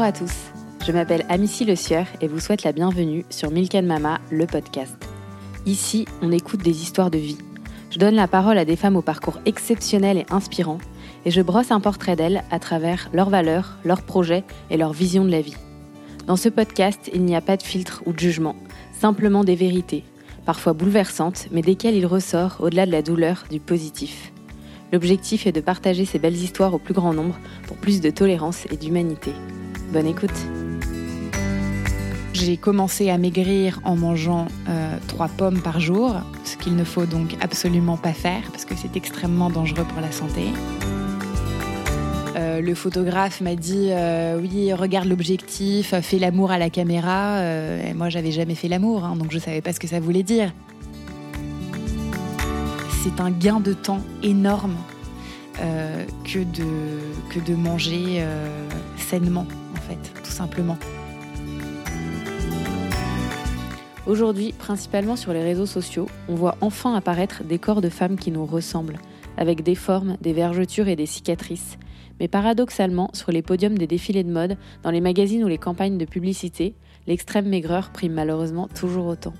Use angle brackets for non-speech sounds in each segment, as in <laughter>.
Bonjour à tous, je m'appelle Amici Le Sieur et vous souhaite la bienvenue sur Milk Mama, le podcast. Ici, on écoute des histoires de vie. Je donne la parole à des femmes au parcours exceptionnel et inspirant et je brosse un portrait d'elles à travers leurs valeurs, leurs projets et leur vision de la vie. Dans ce podcast, il n'y a pas de filtre ou de jugement, simplement des vérités, parfois bouleversantes, mais desquelles il ressort, au-delà de la douleur, du positif. L'objectif est de partager ces belles histoires au plus grand nombre pour plus de tolérance et d'humanité. Bonne écoute J'ai commencé à maigrir en mangeant euh, trois pommes par jour, ce qu'il ne faut donc absolument pas faire parce que c'est extrêmement dangereux pour la santé. Euh, le photographe m'a dit euh, oui regarde l'objectif, fais l'amour à la caméra. et moi j'avais jamais fait l'amour, hein, donc je savais pas ce que ça voulait dire c'est un gain de temps énorme que, de, que de manger sainement, en tout simplement. Aujourd'hui, principalement sur les réseaux sociaux, on voit enfin apparaître des corps de femmes qui nous ressemblent, avec des formes, des vergetures et des cicatrices. Mais paradoxalement, sur les podiums des défilés de mode, dans les magazines ou les campagnes de publicité, l'extrême maigreur prime malheureusement toujours autant.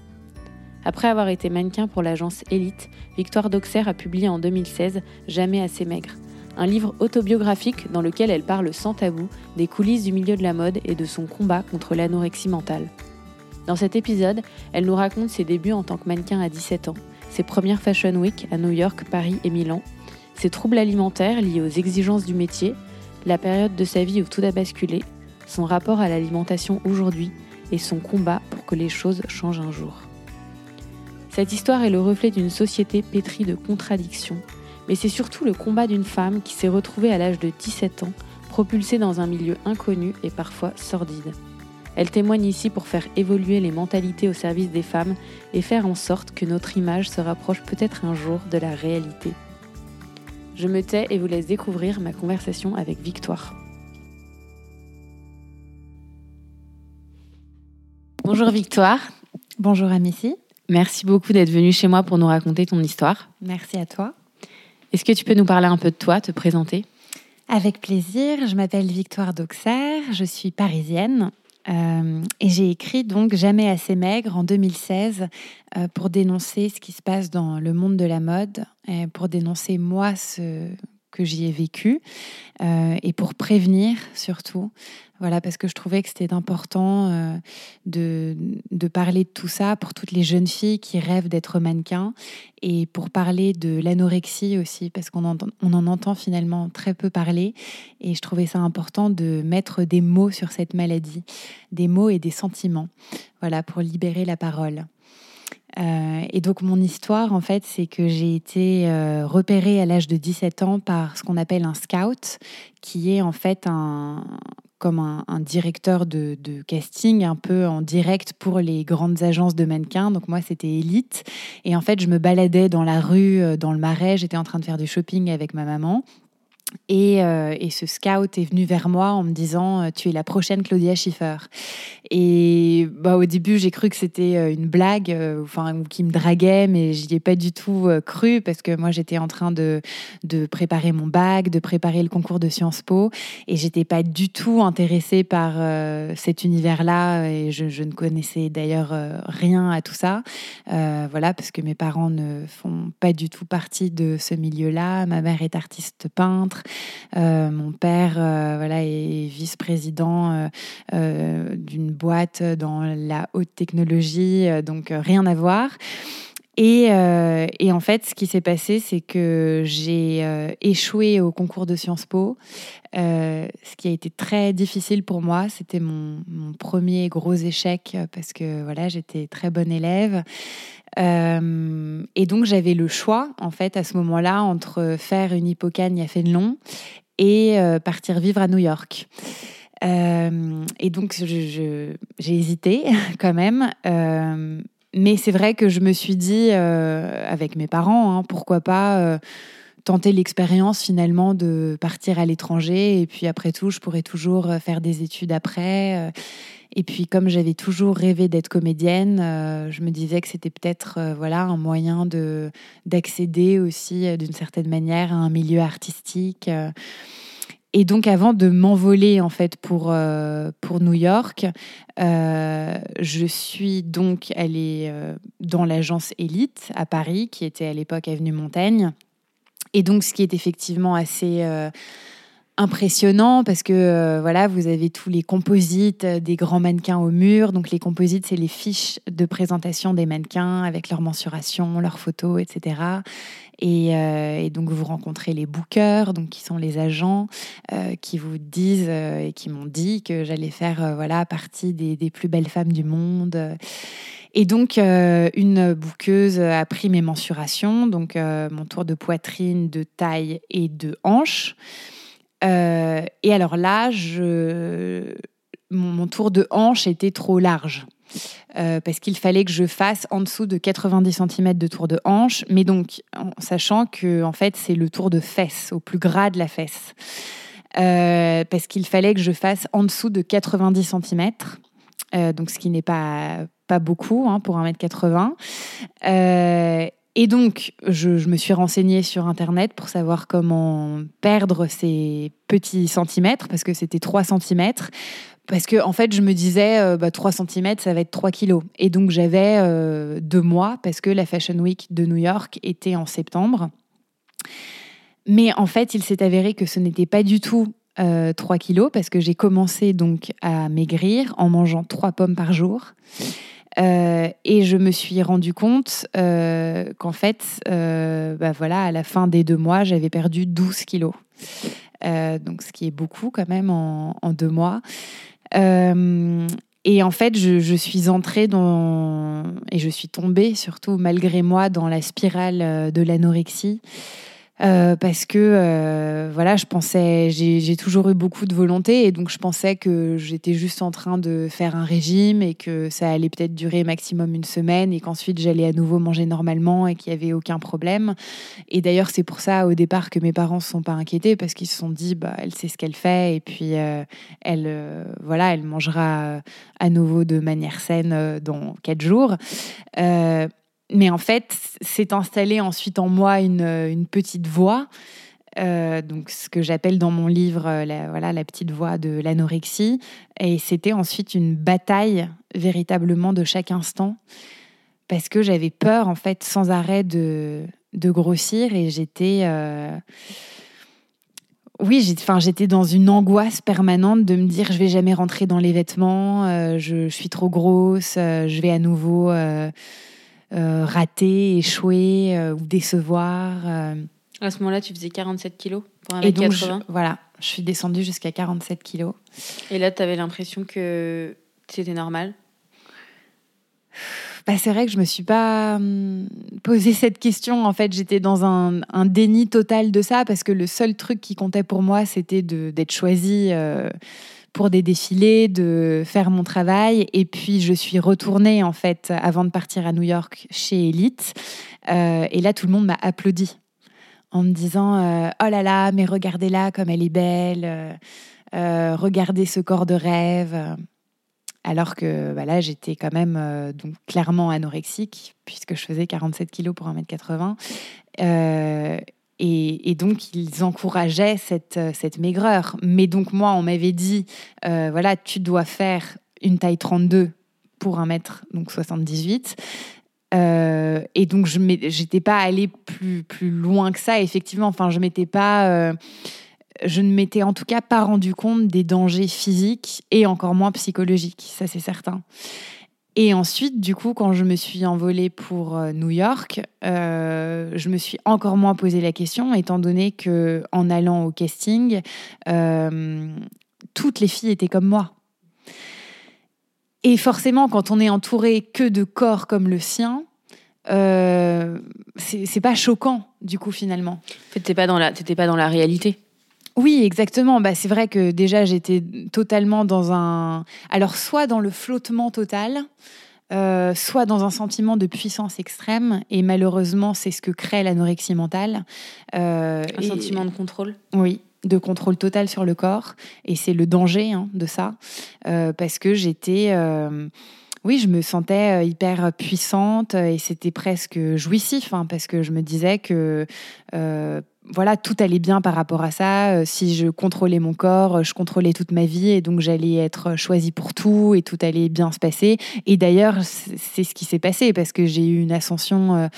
Après avoir été mannequin pour l'agence Elite, Victoire Doxer a publié en 2016 Jamais assez maigre, un livre autobiographique dans lequel elle parle sans tabou des coulisses du milieu de la mode et de son combat contre l'anorexie mentale. Dans cet épisode, elle nous raconte ses débuts en tant que mannequin à 17 ans, ses premières Fashion Week à New York, Paris et Milan, ses troubles alimentaires liés aux exigences du métier, la période de sa vie où tout a basculé, son rapport à l'alimentation aujourd'hui et son combat pour que les choses changent un jour. Cette histoire est le reflet d'une société pétrie de contradictions, mais c'est surtout le combat d'une femme qui s'est retrouvée à l'âge de 17 ans, propulsée dans un milieu inconnu et parfois sordide. Elle témoigne ici pour faire évoluer les mentalités au service des femmes et faire en sorte que notre image se rapproche peut-être un jour de la réalité. Je me tais et vous laisse découvrir ma conversation avec Victoire. Bonjour Victoire. Bonjour Amici. Merci beaucoup d'être venue chez moi pour nous raconter ton histoire. Merci à toi. Est-ce que tu peux nous parler un peu de toi, te présenter? Avec plaisir. Je m'appelle Victoire Doxer, je suis parisienne. Euh, et j'ai écrit donc Jamais assez maigre en 2016 euh, pour dénoncer ce qui se passe dans le monde de la mode, et pour dénoncer moi ce que j'y ai vécu euh, et pour prévenir surtout. Voilà, parce que je trouvais que c'était important euh, de, de, parler de tout ça pour toutes les jeunes filles qui rêvent d'être mannequins et pour parler de l'anorexie aussi, parce qu'on on en entend finalement très peu parler. Et je trouvais ça important de mettre des mots sur cette maladie, des mots et des sentiments, voilà, pour libérer la parole. Euh, et donc mon histoire, en fait, c'est que j'ai été euh, repérée à l'âge de 17 ans par ce qu'on appelle un scout, qui est en fait comme un, directeur de, casting un peu en direct pour les grandes agences de mannequins. Donc moi, c'était Elite. Et en fait, je me baladais dans la rue, euh, dans le marais. J'étais en train de faire du shopping avec ma maman. Euh, et, ce scout est venu vers moi en me disant euh, Tu es la prochaine Claudia Schiffer. Et bah, au début, j'ai cru que c'était euh, une blague, enfin, ou qui me draguait, mais je n'y ai pas du tout cru parce que moi, j'étais en train de, de préparer mon bac, de préparer le concours de Sciences Po, et j'étais pas du tout intéressée par cet univers-là. Et je, je, ne connaissais d'ailleurs rien à tout ça. voilà, parce que mes parents ne font pas du tout partie de ce milieu-là. Ma mère est artiste peintre. Euh, mon père euh, voilà, est vice-président euh, d'une boîte dans la haute technologie, donc rien à voir. Et, en fait, ce qui s'est passé, c'est que j'ai échoué au concours de Sciences Po, ce qui a été très difficile pour moi. C'était mon, mon, premier gros échec parce que voilà, j'étais très bonne élève. Euh, et donc j'avais le choix, en fait, à ce moment-là, entre faire une hypocagne à Fénelon et euh, partir vivre à New York. Euh, et donc j'ai hésité <laughs> quand même. mais c'est vrai que je me suis dit, avec mes parents, hein, pourquoi pas tenter l'expérience finalement de partir à l'étranger. Et puis après tout, je pourrais toujours faire des études après. Et puis comme j'avais toujours rêvé d'être comédienne, euh, je me disais que c'était peut-être euh, voilà un moyen de d'accéder aussi euh, d'une certaine manière à un milieu artistique. Et donc, avant de m'envoler en fait pour, euh, pour New York, euh, je suis donc allée euh, dans l'agence Elite à Paris, qui était à l'époque Avenue Montaigne. Et donc, ce qui est effectivement assez impressionnant parce que voilà, vous avez tous les composites des grands mannequins au mur. Donc les composites, c'est les fiches de présentation des mannequins avec leurs mensurations, leurs photos, etc. Euh, et, donc, vous rencontrez les bookers, donc qui sont les agents, euh, qui vous disent euh, et qui m'ont dit que j'allais faire voilà, partie des, plus belles femmes du monde. Et donc, une bouqueuse a pris mes mensurations, donc mon tour de poitrine, de taille et de hanche. Et alors là, mon tour de hanche était trop large. Euh, parce qu'il fallait que je fasse en dessous de 90 cm de tour de hanche, mais donc en sachant que en fait c'est le tour de fesse, au plus gras de la fesse. Euh, parce qu'il fallait que je fasse en dessous de 90 cm, euh, donc ce qui n'est pas, pas beaucoup hein, pour 1m80. Et donc, je, me suis renseignée sur Internet pour savoir comment perdre ces petits centimètres, parce que c'était 3 cm. Parce que, en fait, je me disais, euh, bah, 3 cm, ça va être 3 kilos. Et donc, j'avais euh, deux mois, parce que la Fashion Week de New York était en septembre. Mais en fait, il s'est avéré que ce n'était pas du tout 3 euh, kilos, parce que j'ai commencé donc à maigrir en mangeant 3 pommes par jour. Et je me suis rendu compte qu'en fait, bah voilà, à la fin des deux mois, j'avais perdu 12 kilos. donc, ce qui est beaucoup quand même en, deux mois. Euh, et en fait, je, suis entrée dans et je suis tombée surtout malgré moi dans la spirale euh, de l'anorexie. Euh, parce que euh, voilà, je pensais, j'ai toujours eu beaucoup de volonté et donc je pensais que j'étais juste en train de faire un régime et que ça allait peut-être durer maximum une semaine et qu'ensuite j'allais à nouveau manger normalement et qu'il n'y avait aucun problème. Et d'ailleurs, c'est pour ça au départ que mes parents ne se sont pas inquiétés parce qu'ils se sont dit, bah, elle sait ce qu'elle fait et puis euh, elle, voilà, elle mangera à nouveau de manière saine dans quatre jours mais en fait, s'est installée ensuite en moi une, petite voix, euh, donc ce que j'appelle dans mon livre euh, la, voilà, la petite voix de l'anorexie. Et c'était ensuite une bataille véritablement de chaque instant, parce que j'avais peur en fait sans arrêt de, grossir et j'étais... Euh, oui, j'étais dans une angoisse permanente de me dire je vais jamais rentrer dans les vêtements, je, suis trop grosse, je vais à nouveau euh, rater, échouer euh, ou décevoir. Euh. À ce moment-là, tu faisais 47 kilos pour un Et donc, voilà, je suis descendue jusqu'à 47 kilos. Et là, tu avais l'impression que c'était normal? Bah, c'est vrai que je me suis pas hum, posé cette question. En fait, j'étais dans un, déni total de ça parce que le seul truc qui comptait pour moi, c'était d'être choisie pour des défilés, de faire mon travail. Et puis, je suis retournée, en fait, avant de partir à New York chez Elite. Euh, et là, tout le monde m'a applaudi en me disant euh, Oh là là, mais regardez-la comme elle est belle, euh, regardez ce corps de rêve. Alors que bah là, j'étais quand même donc clairement anorexique, puisque je faisais 47 kilos pour 1m80. Et, donc, ils encourageaient cette, euh, cette maigreur. Mais donc, moi, on m'avait dit, euh, voilà, tu dois faire une taille 32 pour un mètre, donc 78. Euh, et donc, je n'étais pas allée plus, plus loin que ça, effectivement. Enfin, je m'étais pas... je ne m'étais en tout cas pas rendu compte des dangers physiques et encore moins psychologiques, ça c'est certain. Et ensuite, du coup, quand je me suis envolée pour euh, New York, euh, je me suis encore moins posé la question, étant donné que en allant au casting, euh, toutes les filles étaient comme moi. Et forcément, quand on est entouré que de corps comme le sien, c'est pas choquant, du coup, finalement. En fait, t'étais pas pas dans la réalité. Oui, exactement. Bah, c'est vrai que déjà, j'étais totalement dans un... Alors, soit dans le flottement total, euh, soit dans un sentiment de puissance extrême. Et malheureusement, c'est ce que crée l'anorexie mentale. Euh, un sentiment de contrôle? Oui, de contrôle total sur le corps. Et c'est le danger hein, de ça. Euh, parce que j'étais... oui, je me sentais hyper puissante et c'était presque jouissif hein, parce que je me disais que voilà, tout allait bien par rapport à ça. Euh, si je contrôlais mon corps, je contrôlais toute ma vie et donc j'allais être choisie pour tout et tout allait bien se passer. Et d'ailleurs, c'est ce qui s'est passé parce que j'ai eu une ascension euh,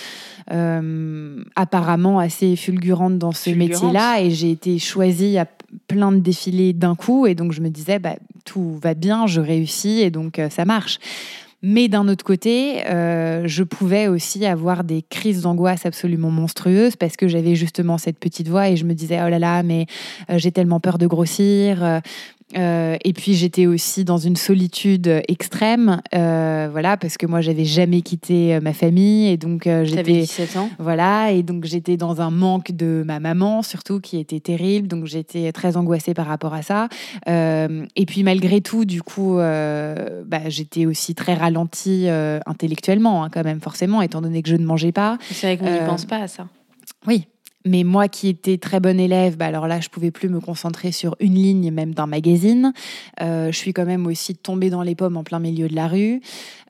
euh, apparemment assez fulgurante dans ce métier-là et j'ai été choisie à plein de défilés d'un coup et donc je me disais, bah, tout va bien, je réussis et donc ça marche. Mais d'un autre côté, euh, je pouvais aussi avoir des crises d'angoisse absolument monstrueuses parce que j'avais justement cette petite voix et je me disais, oh là là, mais euh, j'ai tellement peur de grossir, euh, euh, et puis j'étais aussi dans une solitude extrême, euh, voilà, parce que moi j'avais jamais quitté euh, ma famille et donc j'étais 17 ans. Voilà, et donc j'étais dans un manque de ma maman surtout qui était terrible, donc j'étais très angoissée par rapport à ça. et puis malgré tout, du coup, bah, j'étais aussi très ralentie intellectuellement hein, quand même forcément, étant donné que je ne mangeais pas. C'est vrai qu'on n'y pense pas à ça. Oui, mais moi qui étais très bonne élève, bah alors là, je pouvais plus me concentrer sur une ligne même d'un magazine. Euh, je suis quand même aussi tombée dans les pommes en plein milieu de la rue.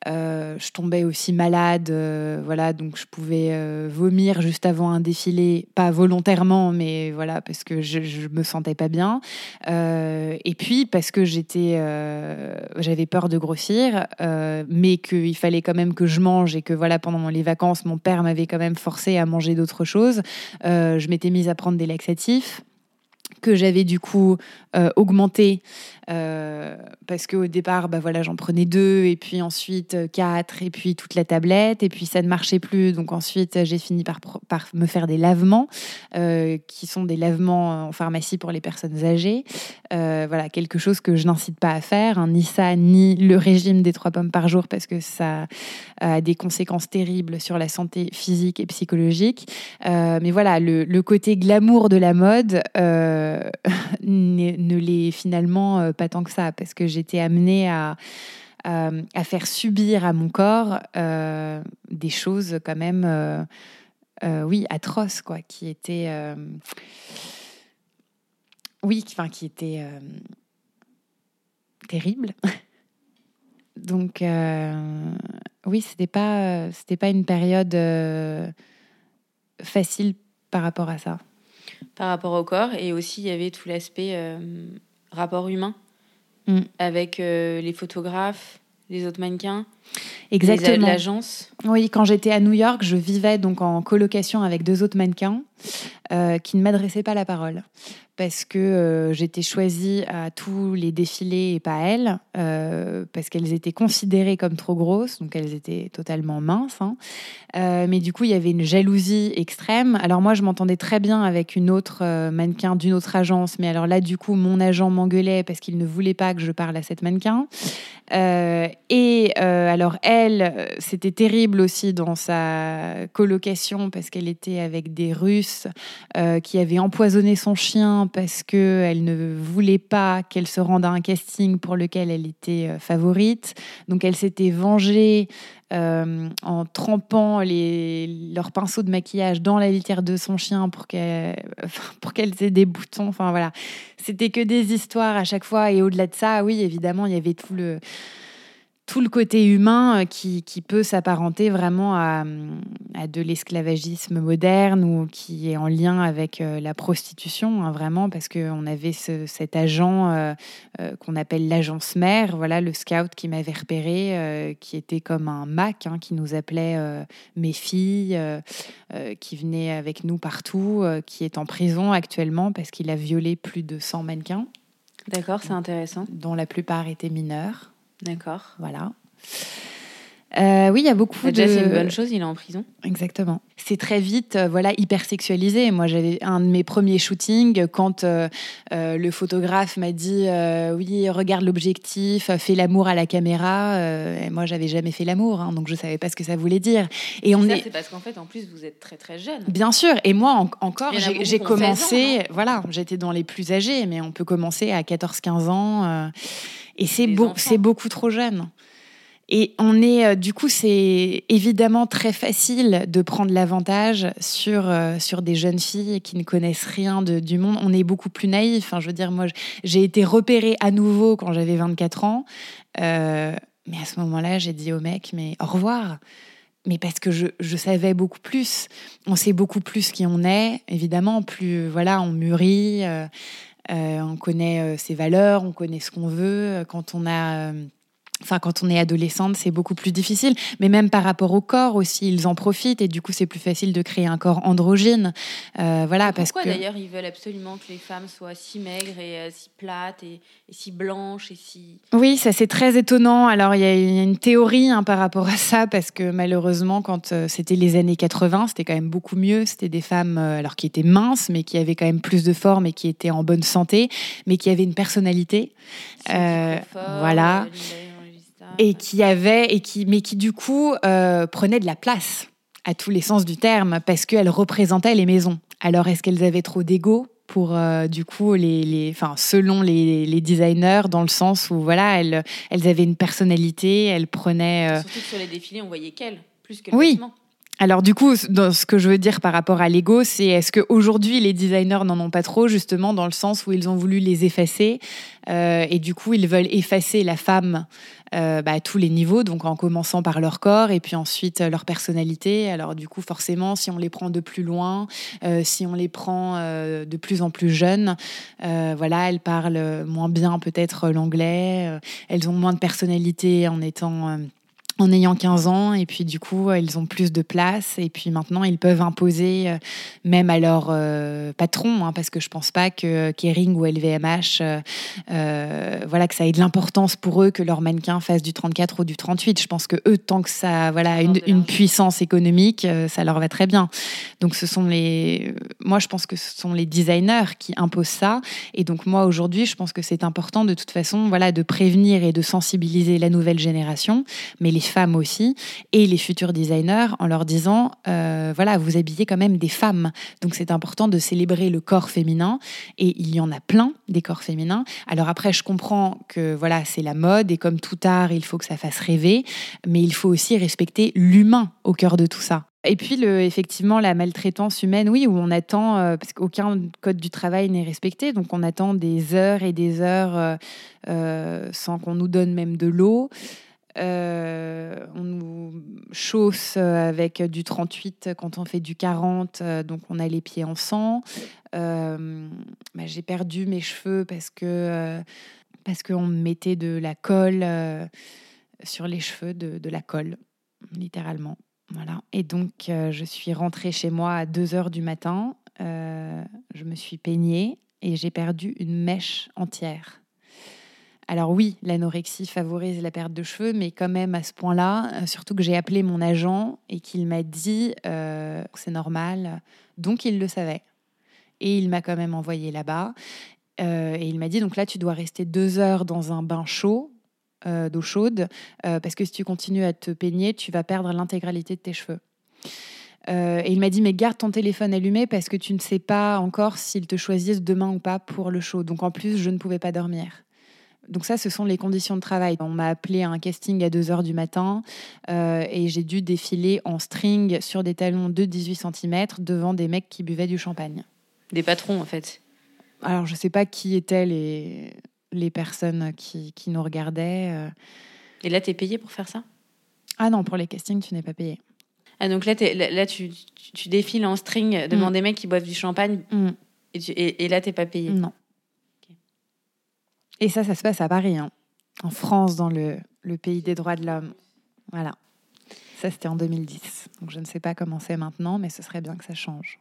Euh, je tombais aussi malade, euh, voilà, donc je pouvais vomir juste avant un défilé, pas volontairement, mais voilà, parce que je, je me sentais pas bien. et puis parce que j'étais, j'avais peur de grossir, mais qu'il fallait quand même que je mange et que voilà, pendant les vacances, mon père m'avait quand même forcé à manger d'autres choses. Je m'étais mise à prendre des laxatifs que j'avais du coup augmenté euh, parce qu'au départ, bah voilà, j'en prenais deux, et puis ensuite euh, quatre, et puis toute la tablette, et puis ça ne marchait plus. Donc ensuite, j'ai fini par, me faire des lavements, euh, qui sont des lavements en pharmacie pour les personnes âgées. voilà, quelque chose que je n'incite pas à faire, hein, ni ça, ni le régime des trois pommes par jour, parce que ça a des conséquences terribles sur la santé physique et psychologique. mais voilà, le, le, côté glamour de la mode <laughs> ne, ne l'est finalement pas tant que ça, parce que j'étais amenée à, à, faire subir à mon corps euh, des choses quand même, euh, euh, oui, atroces, quoi, qui étaient, oui, enfin, qui étaient terribles. <laughs> Donc, oui, c'était pas, c'était pas une période facile par rapport à ça. Par rapport au corps, et aussi il y avait tout l'aspect rapport humain Mm. avec euh, les photographes, les autres mannequins. Exactement. L'agence. Oui, quand j'étais à New York, je vivais donc en colocation avec deux autres mannequins euh, qui ne m'adressaient pas la parole parce que euh, j'étais choisie à tous les défilés et pas elles, euh, parce qu'elles étaient considérées comme trop grosses, donc elles étaient totalement minces. Hein. mais du coup, il y avait une jalousie extrême. Alors moi, je m'entendais très bien avec une autre mannequin d'une autre agence, mais alors là, du coup, mon agent m'engueulait parce qu'il ne voulait pas que je parle à cette mannequin. et alors elle, c'était terrible aussi dans sa colocation parce qu'elle était avec des Russes euh, qui avait empoisonné son chien parce qu'elle ne voulait pas qu'elle se rende à un casting pour lequel elle était euh, favorite. Donc elle s'était vengée euh, en trempant leurs pinceaux de maquillage dans la litière de son chien pour qu'elle <laughs> qu'elle ait des boutons. Enfin voilà, c'était que des histoires à chaque fois. Et au-delà de ça, oui, évidemment, il y avait tout le tout le côté humain euh, qui, qui peut s'apparenter vraiment à, à de l'esclavagisme moderne ou qui est en lien avec euh, la prostitution, hein, vraiment, parce qu'on avait cet agent euh, qu'on appelle l'agence mère, voilà, le scout qui m'avait repéré, qui était comme un Mac, hein, qui nous appelait mes filles, qui venait avec nous partout, qui est en prison actuellement parce qu'il a violé plus de 100 mannequins. D'accord, c'est intéressant. Dont la plupart étaient mineurs. D'accord. Voilà. Euh, oui, il y a beaucoup Déjà, de. c'est une bonne chose, il est en prison. Exactement. C'est très vite, euh, voilà, hyper sexualisé. Moi, j'avais un de mes premiers shootings quand euh, le photographe m'a dit Oui, regarde l'objectif, fais l'amour à la caméra. et moi, j'avais jamais fait l'amour, hein, donc je savais pas ce que ça voulait dire. Et on est. C'est parce qu'en fait, en plus, vous êtes très très jeune. Bien sûr. Et moi, encore, j'ai commencé. voilà, j'étais dans les plus âgés, mais on peut commencer à 14-15 ans. et c'est beau, c'est beaucoup trop jeune. Et on est, euh, du coup, c'est évidemment très facile de prendre l'avantage sur, euh, sur des jeunes filles qui ne connaissent rien du monde. On est beaucoup plus naïf. Enfin, je veux dire, moi, j'ai été repérée à nouveau quand j'avais 24 ans. Euh, mais à ce moment-là, j'ai dit au mec, mais au revoir. mais parce que je, je, savais beaucoup plus. On sait beaucoup plus qui on est, évidemment. Plus voilà, on mûrit, on connaît ses valeurs, on connaît ce qu'on veut. Quand on a Enfin, quand on est adolescente, c'est beaucoup plus difficile. Mais même par rapport au corps aussi, ils en profitent et du coup, c'est plus facile de créer un corps androgyne. Euh, voilà, parce pourquoi d'ailleurs ils veulent absolument que les femmes soient si maigres et euh, si plates et, si blanches et si. Oui, ça c'est très étonnant. Alors il y, a une théorie hein, par rapport à ça parce que malheureusement, quand euh, c'était les années 80, c'était quand même beaucoup mieux. C'était des femmes alors qui étaient minces, mais qui avaient quand même plus de forme et qui étaient en bonne santé, mais qui avaient une personnalité. voilà et qui avait et qui mais qui du coup euh, prenait de la place à tous les sens du terme parce qu'elles représentaient les maisons. Alors est-ce qu'elles avaient trop d'ego pour euh, du coup les, les enfin selon les, les, designers dans le sens où voilà elles elles avaient une personnalité, elles prenaient euh, surtout sur les défilés on voyait qu'elles plus que le oui. Alors du coup, ce que je veux dire par rapport à l'ego, c'est est-ce qu'aujourd'hui les designers n'en ont pas trop, justement dans le sens où ils ont voulu les effacer euh, et du coup ils veulent effacer la femme euh, bah, à tous les niveaux, donc en commençant par leur corps et puis ensuite euh, leur personnalité. Alors du coup forcément, si on les prend de plus loin, si on les prend de plus en plus jeunes, voilà, elles parlent moins bien peut-être l'anglais, elles ont moins de personnalité en étant en ayant 15 ans et puis du coup ils ont plus de place et puis maintenant ils peuvent imposer euh, même à leur euh, patron hein, parce que je pense pas que Kering ou LVMH euh, voilà que ça ait de l'importance pour eux que leur mannequin fasse du 34 ou du 38 je pense que eux tant que ça voilà une, une puissance économique ça leur va très bien. Donc ce sont les moi je pense que ce sont les designers qui imposent ça. Et donc moi aujourd'hui je pense que c'est important de toute façon voilà de prévenir et de sensibiliser la nouvelle génération. Mais les femmes aussi, et les futurs designers en leur disant, euh, voilà, vous habillez quand même des femmes. Donc c'est important de célébrer le corps féminin, et il y en a plein des corps féminins. Alors après, je comprends que voilà, c'est la mode, et comme tout art, il faut que ça fasse rêver, mais il faut aussi respecter l'humain au cœur de tout ça. Et puis, effectivement, la maltraitance humaine, oui, où on attend, euh, parce qu'aucun code du travail n'est respecté, donc on attend des heures et des heures euh, sans qu'on nous donne même de l'eau. Euh, on nous chausse avec du 38 quand on fait du 40, euh, donc on a les pieds en sang. Euh, bah, j'ai perdu mes cheveux parce que parce qu'on mettait de la colle sur les cheveux, de, de, la colle, littéralement. Voilà. Et donc je suis rentrée chez moi à 2 heures du matin. je me suis peignée et j'ai perdu une mèche entière. Alors oui, l'anorexie favorise la perte de cheveux, mais quand même à ce point-là, euh, surtout que j'ai appelé mon agent et qu'il m'a dit euh, c'est normal, donc il le savait. Et il m'a quand même envoyé là-bas. Euh, et il m'a dit, donc là, tu dois rester deux heures dans un bain chaud, d'eau chaude, parce que si tu continues à te peigner, tu vas perdre l'intégralité de tes cheveux. et il m'a dit, mais garde ton téléphone allumé parce que tu ne sais pas encore s'ils te choisissent demain ou pas pour le chaud. Donc en plus, je ne pouvais pas dormir. Donc ça, ce sont les conditions de travail. On m'a appelé à un casting à 2 heures du matin euh, et j'ai dû défiler en string sur des talons de 18 cm devant des mecs qui buvaient du champagne. Des patrons, en fait. Alors, je ne sais pas qui étaient les, les personnes qui, qui nous regardaient. Euh. Et là, tu es payé pour faire ça? Ah non, pour les castings, tu n'es pas payé. Ah, donc là, là tu, tu, défiles en string devant mm. des mecs qui boivent du champagne mm. et, et, là, tu n'es pas payé? Non. Et ça, ça se passe à Paris, hein. en France, dans le, pays des droits de l'homme. Voilà. Ça, c'était en 2010. Donc, je ne sais pas comment c'est maintenant, mais ce serait bien que ça change.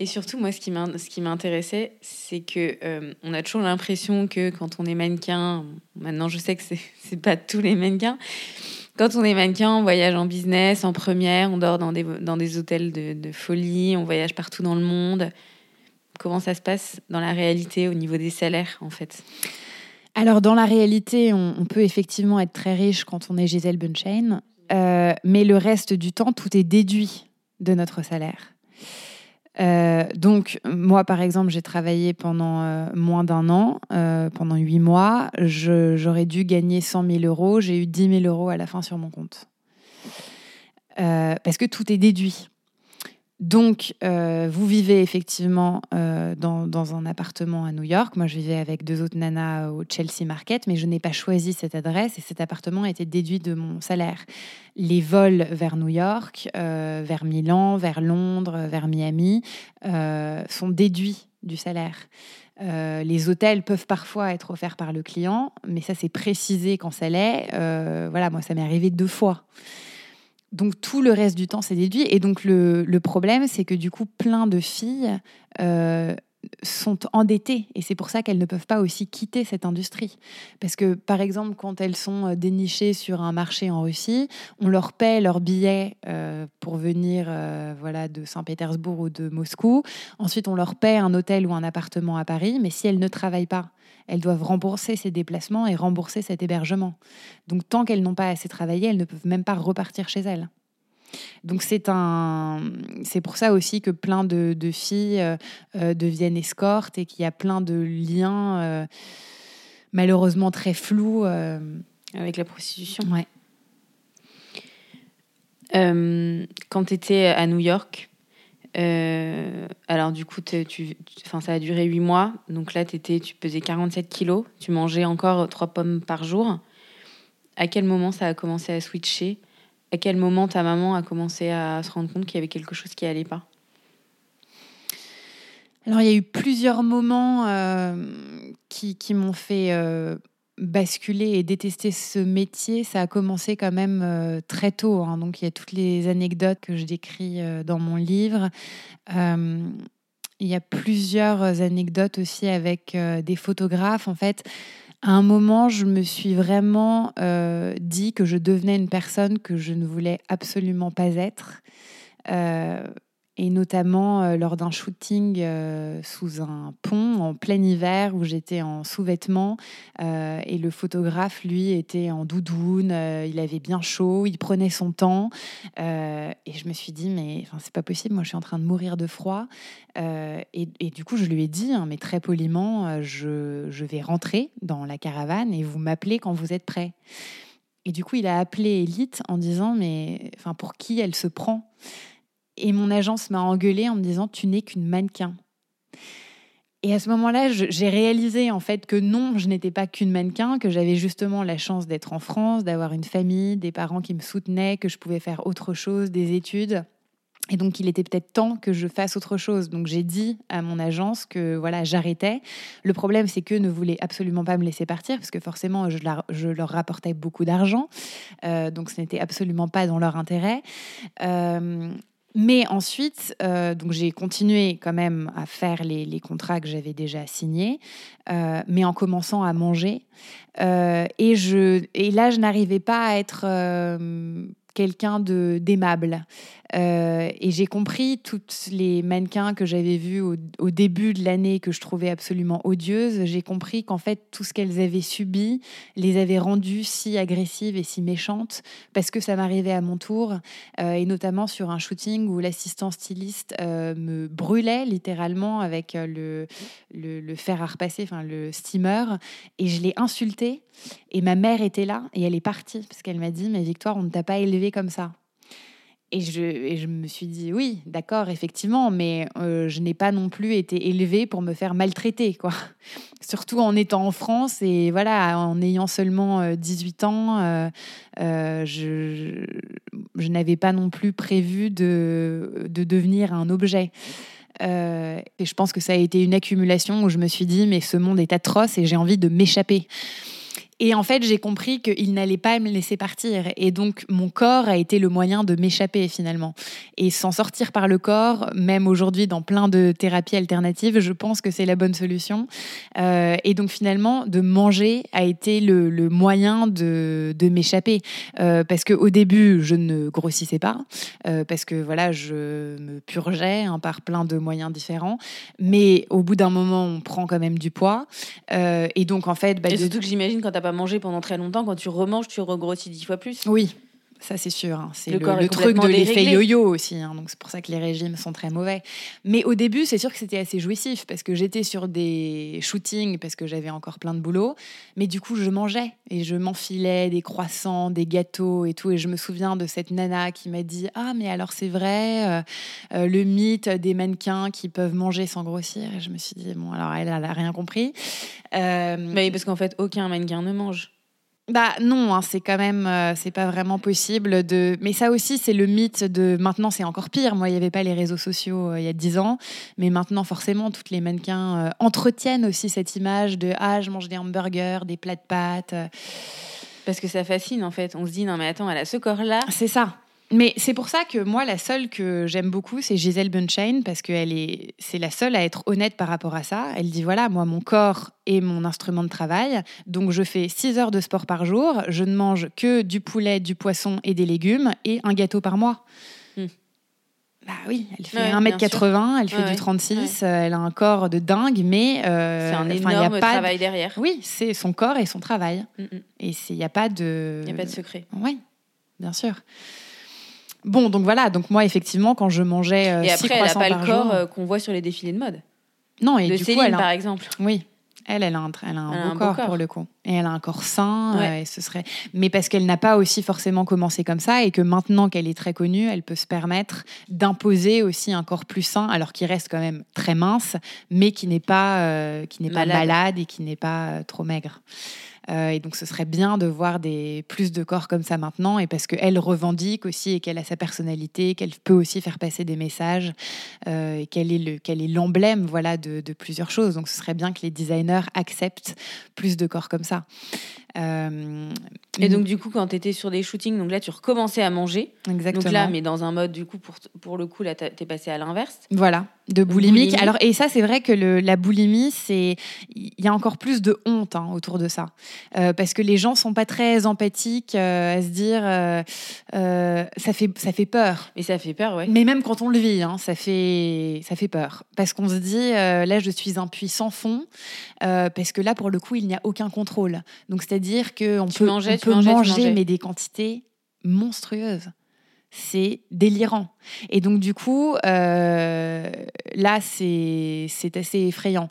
Et surtout, moi, ce qui m'intéressait, c'est que euh, on a toujours l'impression que quand on est mannequin, maintenant je sais que <laughs> c'est pas tous les mannequins, quand on est mannequin, on voyage en business, en première, on dort dans des, dans des hôtels de folie, on voyage partout dans le monde. Comment ça se passe dans la réalité au niveau des salaires, en fait? Alors, dans la réalité, on, peut effectivement être très riche quand on est Gisèle Bunchain, euh, mais le reste du temps, tout est déduit de notre salaire. Euh, donc, moi, par exemple, j'ai travaillé pendant euh, moins d'un an, pendant huit mois. J'aurais dû gagner 100 000 euros. J'ai eu 10 000 euros à la fin sur mon compte. parce que tout est déduit. Donc, euh, vous vivez effectivement euh, dans, un appartement à New York. Moi, je vivais avec deux autres nanas au Chelsea Market, mais je n'ai pas choisi cette adresse et cet appartement a été déduit de mon salaire. Les vols vers New York, euh, vers Milan, vers Londres, vers Miami sont déduits du salaire. les hôtels peuvent parfois être offerts par le client, mais ça c'est précisé quand ça l'est. voilà, moi ça m'est arrivé deux fois. Donc tout le reste du temps, c'est déduit. Et donc le, problème, c'est que du coup, plein de filles euh, sont endettées. Et c'est pour ça qu'elles ne peuvent pas aussi quitter cette industrie. Parce que, par exemple, quand elles sont euh, dénichées sur un marché en Russie, on leur paie leur billet euh, pour venir voilà, de Saint-Pétersbourg ou de Moscou. Ensuite, on leur paie un hôtel ou un appartement à Paris. Mais si elles ne travaillent pas, elles doivent rembourser ces déplacements et rembourser cet hébergement. Donc tant qu'elles n'ont pas assez travaillé, elles ne peuvent même pas repartir chez elles. Donc c'est un, c'est pour ça aussi que plein de, filles euh, euh, deviennent escortes et qu'il y a plein de liens euh, malheureusement très flous avec la prostitution. Ouais. quand tu étais à New York, euh, alors du coup, tu, enfin, ça a duré 8 mois. Donc là, tu pesais 47 kilos. Tu mangeais encore 3 pommes par jour. À quel moment ça a commencé à switcher? À quel moment ta maman a commencé à se rendre compte qu'il y avait quelque chose qui allait pas? Alors, il y a eu plusieurs moments euh, qui, qui m'ont fait euh, basculer et détester ce métier, ça a commencé quand même euh, très tôt. Hein. Donc il y a toutes les anecdotes que je décris euh, dans mon livre. Euh, il y a plusieurs anecdotes aussi avec des photographes. En fait, à un moment, je me suis vraiment dit que je devenais une personne que je ne voulais absolument pas être et notamment euh, lors d'un shooting euh, sous un pont en plein hiver où j'étais en sous-vêtements euh, et le photographe lui était en doudoune, il avait bien chaud, il prenait son temps et je me suis dit mais c'est pas possible, moi je suis en train de mourir de froid et, et, du coup je lui ai dit hein, mais très poliment je, je vais rentrer dans la caravane et vous m'appelez quand vous êtes prêt. Et du coup, il a appelé Elite en disant mais enfin pour qui elle se prend? Et mon agence m'a engueulée en me disant Tu n'es qu'une mannequin. Et à ce moment-là, j'ai réalisé en fait que non, je n'étais pas qu'une mannequin, que j'avais justement la chance d'être en France, d'avoir une famille, des parents qui me soutenaient, que je pouvais faire autre chose, des études. Et donc, il était peut-être temps que je fasse autre chose. Donc, j'ai dit à mon agence que voilà, j'arrêtais. Le problème, c'est qu'eux ne voulaient absolument pas me laisser partir parce que forcément, je, leur rapportais beaucoup d'argent. Euh, donc, ce n'était absolument pas dans leur intérêt. Euh, mais ensuite, euh, j'ai continué quand même à faire les, contrats que j'avais déjà signés, euh, mais en commençant à manger. Euh, et, et là, je n'arrivais pas à être quelqu'un de d'aimable. Euh, et j'ai compris toutes les mannequins que j'avais vus au, début de l'année que je trouvais absolument odieuses. J'ai compris qu'en fait tout ce qu'elles avaient subi les avait rendues si agressives et si méchantes parce que ça m'arrivait à mon tour euh, et notamment sur un shooting où l'assistant styliste euh, me brûlait littéralement avec le, le, fer à repasser, enfin le steamer, et je l'ai insulté. Et ma mère était là et elle est partie parce qu'elle m'a dit mais Victoire on ne t'a pas élevée comme ça. Et je, me suis dit, oui, d'accord, effectivement, mais euh, je n'ai pas non plus été élevée pour me faire maltraiter, quoi. <laughs> Surtout en étant en France et voilà, en ayant seulement 18 euh, ans, euh, je, je, n'avais pas non plus prévu de, de devenir un objet. et je pense que ça a été une accumulation où je me suis dit, mais ce monde est atroce et j'ai envie de m'échapper. Et en fait, j'ai compris qu'il n'allait pas me laisser partir. Et donc, mon corps a été le moyen de m'échapper finalement. Et s'en sortir par le corps, même aujourd'hui dans plein de thérapies alternatives, je pense que c'est la bonne solution. Euh, et donc, finalement, de manger a été le, moyen de, de m'échapper. Euh, parce qu'au début, je ne grossissais pas. Euh, parce que voilà, je me purgeais hein, par plein de moyens différents. Mais au bout d'un moment, on prend quand même du poids. et donc, en fait. Bah, et surtout que j'imagine quand tu pas mangé pendant très longtemps, quand tu remanges, tu regrossis dix fois plus. Oui. Ça c'est sûr. hein. C'est Le truc de l'effet yo-yo aussi. hein. Donc c'est pour ça que les régimes sont très mauvais. Mais au début, c'est sûr que c'était assez jouissif parce que j'étais sur des shootings parce que j'avais encore plein de boulot. Mais du coup, je mangeais et je m'enfilais des croissants, des gâteaux et tout. Et je me souviens de cette nana qui m'a dit Ah, mais alors c'est vrai, euh, euh, le mythe des mannequins qui peuvent manger sans grossir. Et je me suis dit Bon, alors elle, elle a rien compris. Euh, Mais parce qu'en fait, aucun mannequin ne mange. Bah non, hein, c'est quand même, euh, c'est pas vraiment possible de. Mais ça aussi, c'est le mythe de. Maintenant, c'est encore pire. Moi, il n'y avait pas les réseaux sociaux euh, il y a 10 ans, mais maintenant, forcément, toutes les mannequins euh, entretiennent aussi cette image de ah, je mange des hamburgers, des plats de pâtes. Parce que ça fascine, en fait. On se dit, non, mais attends, elle a ce corps-là. C'est ça. Mais c'est pour ça que moi, la seule que j'aime beaucoup, c'est Gisèle Bunchain, parce qu'elle est, c'est la seule à être honnête par rapport à ça. Elle dit voilà, moi, mon corps est mon instrument de travail, donc je fais 6 heures de sport par jour, je ne mange que du poulet, du poisson et des légumes, et un gâteau par mois. Hmm. Bah oui, elle fait Ouais, 1m80, elle fait Ouais, du ouais, 36, euh, elle a un corps de dingue, mais euh, C'est un il y a énorme pas de- travail derrière. Oui, c'est son corps et son travail. Mm, mm. Et il n'y a pas de... Il n'y a pas de secret. Oui, bien sûr. Bon, donc voilà, donc moi, effectivement, quand je mangeais euh, Et six après, elle n'a pas le corps euh, qu'on voit sur les défilés de mode. Non, et de du Céline, coup, elle a... par exemple. Oui, elle, elle a un, elle a un Elle a beau un beau corps, corps. pour le coup. Et elle a un corps sain, Ouais. euh, et ce serait... mais parce qu'elle n'a pas aussi forcément commencé comme ça, et que maintenant qu'elle est très connue, elle peut se permettre d'imposer aussi un corps plus sain, alors qu'il reste quand même très mince, mais qui n'est pas, euh, qui n'est pas Malade. et qui n'est pas trop maigre. Euh, et donc, ce serait bien de voir des, plus de corps comme ça maintenant, et parce qu'elle revendique aussi et qu'elle a sa personnalité, qu'elle peut aussi faire passer des messages, euh, et qu'elle est, l'emblème voilà, de plusieurs choses. Donc, ce serait bien que les designers acceptent plus de corps comme ça. Euh, Et donc, du coup, quand tu étais sur des shootings, donc là, tu recommençais à manger. exactement. Donc là, mais dans un mode, du coup, pour, pour le coup, là, t'es passé à l'inverse. Voilà, de boulimique. boulimie. Alors, et ça, c'est vrai que le- la boulimie, c'est il y a encore plus de honte hein, autour de ça, Euh, parce que les gens sont pas très empathiques euh, à se dire ça fait ça fait peur. Mais ça fait peur, ouais. Mais même quand on le vit, hein, ça fait ça fait peur, parce qu'on se dit là, je suis un puits sans fond, parce que là, pour le coup, il n'y a aucun contrôle. Donc, c'est-à-dire que on Tu peut, mangeais, on peut mangeais, manger, mais des quantités monstrueuses. C'est délirant. Et donc, du coup, euh, là, c'est assez effrayant.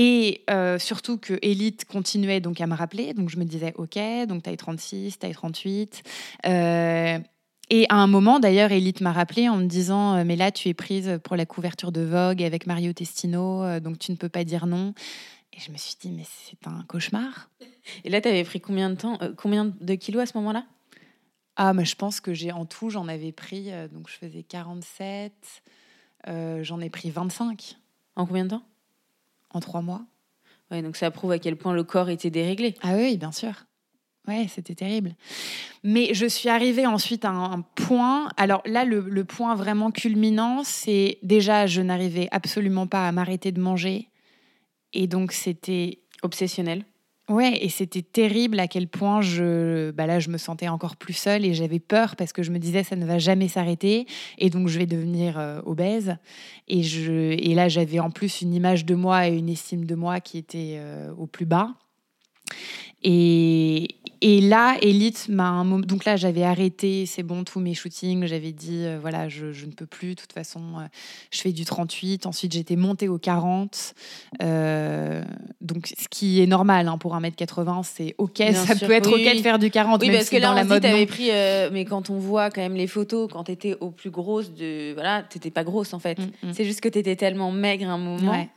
Et euh, surtout que Elite continuait donc à me rappeler. Donc, je me disais, OK, donc taille 36, taille 38. Euh, et à un moment, d'ailleurs, Elite m'a rappelé en me disant euh, Mais là, tu es prise pour la couverture de Vogue avec Mario Testino, donc tu ne peux pas dire non. Et je me suis dit Mais c'est un cauchemar. Et là, t'avais pris combien de temps, euh, combien de kilos à ce moment-là? Ah, mais je pense que j'ai en tout, j'en avais pris, euh, donc je faisais 47, euh, j'en ai pris 25 En combien de temps? En trois mois. Ouais, donc ça prouve à quel point le corps était déréglé. Ah oui, bien sûr. Ouais, c'était terrible. Mais je suis arrivée ensuite à un, un point. Alors là, le, le point vraiment culminant, c'est déjà, je n'arrivais absolument pas à m'arrêter de manger. Et donc, c'était. Obsessionnel. Ouais, et c'était terrible à quel point je, bah là, je me sentais encore plus seule et j'avais peur parce que je me disais ça ne va jamais s'arrêter et donc je vais devenir euh, obèse. Et, je, et là, j'avais en plus une image de moi et une estime de moi qui était euh, au plus bas. Et, et là, Elite m'a un moment. Donc là, j'avais arrêté, c'est bon, tous mes shootings. J'avais dit, euh, voilà, je, je ne peux plus. De toute façon, euh, je fais du 38. Ensuite, j'étais montée au 40. Euh, donc, ce qui est normal hein, pour 1m80, c'est OK. Bien ça sûr, peut être oui, OK de faire du 40, Oui, même parce si que là, dans on la dit, mode. t'avais non. pris. mais quand on voit quand même les photos, quand t'étais au plus grosse de. Voilà, t'étais pas grosse en fait. Mm, mm. C'est juste que t'étais tellement maigre à un moment. Ouais.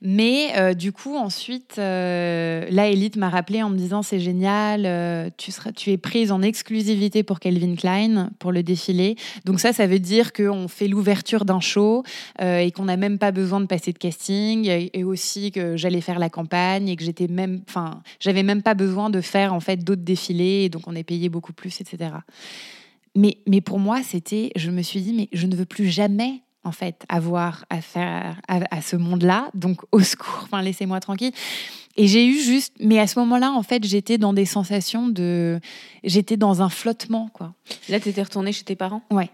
Mais euh, du coup, ensuite, euh, là, Elite m'a rappelé en me disant c'est génial, euh, tu, seras, tu es prise en exclusivité pour Calvin Klein pour le défilé. Donc ça, ça veut dire qu'on fait l'ouverture d'un show euh, et qu'on n'a même pas besoin de passer de casting et, aussi que j'allais faire la campagne et que j'étais même, enfin, j'avais même pas besoin de faire en fait d'autres défilés donc on est payé beaucoup plus, etc. Mais, mais pour moi, c'était, je me suis dit, mais je ne veux plus jamais, en fait, avoir affaire à, à ce monde-là. Donc, au secours, enfin, laissez-moi tranquille. Et j'ai eu juste, mais à ce moment-là, en fait, j'étais dans des sensations de, j'étais dans un flottement, quoi. Là, t'étais retournée chez tes parents? Ouais.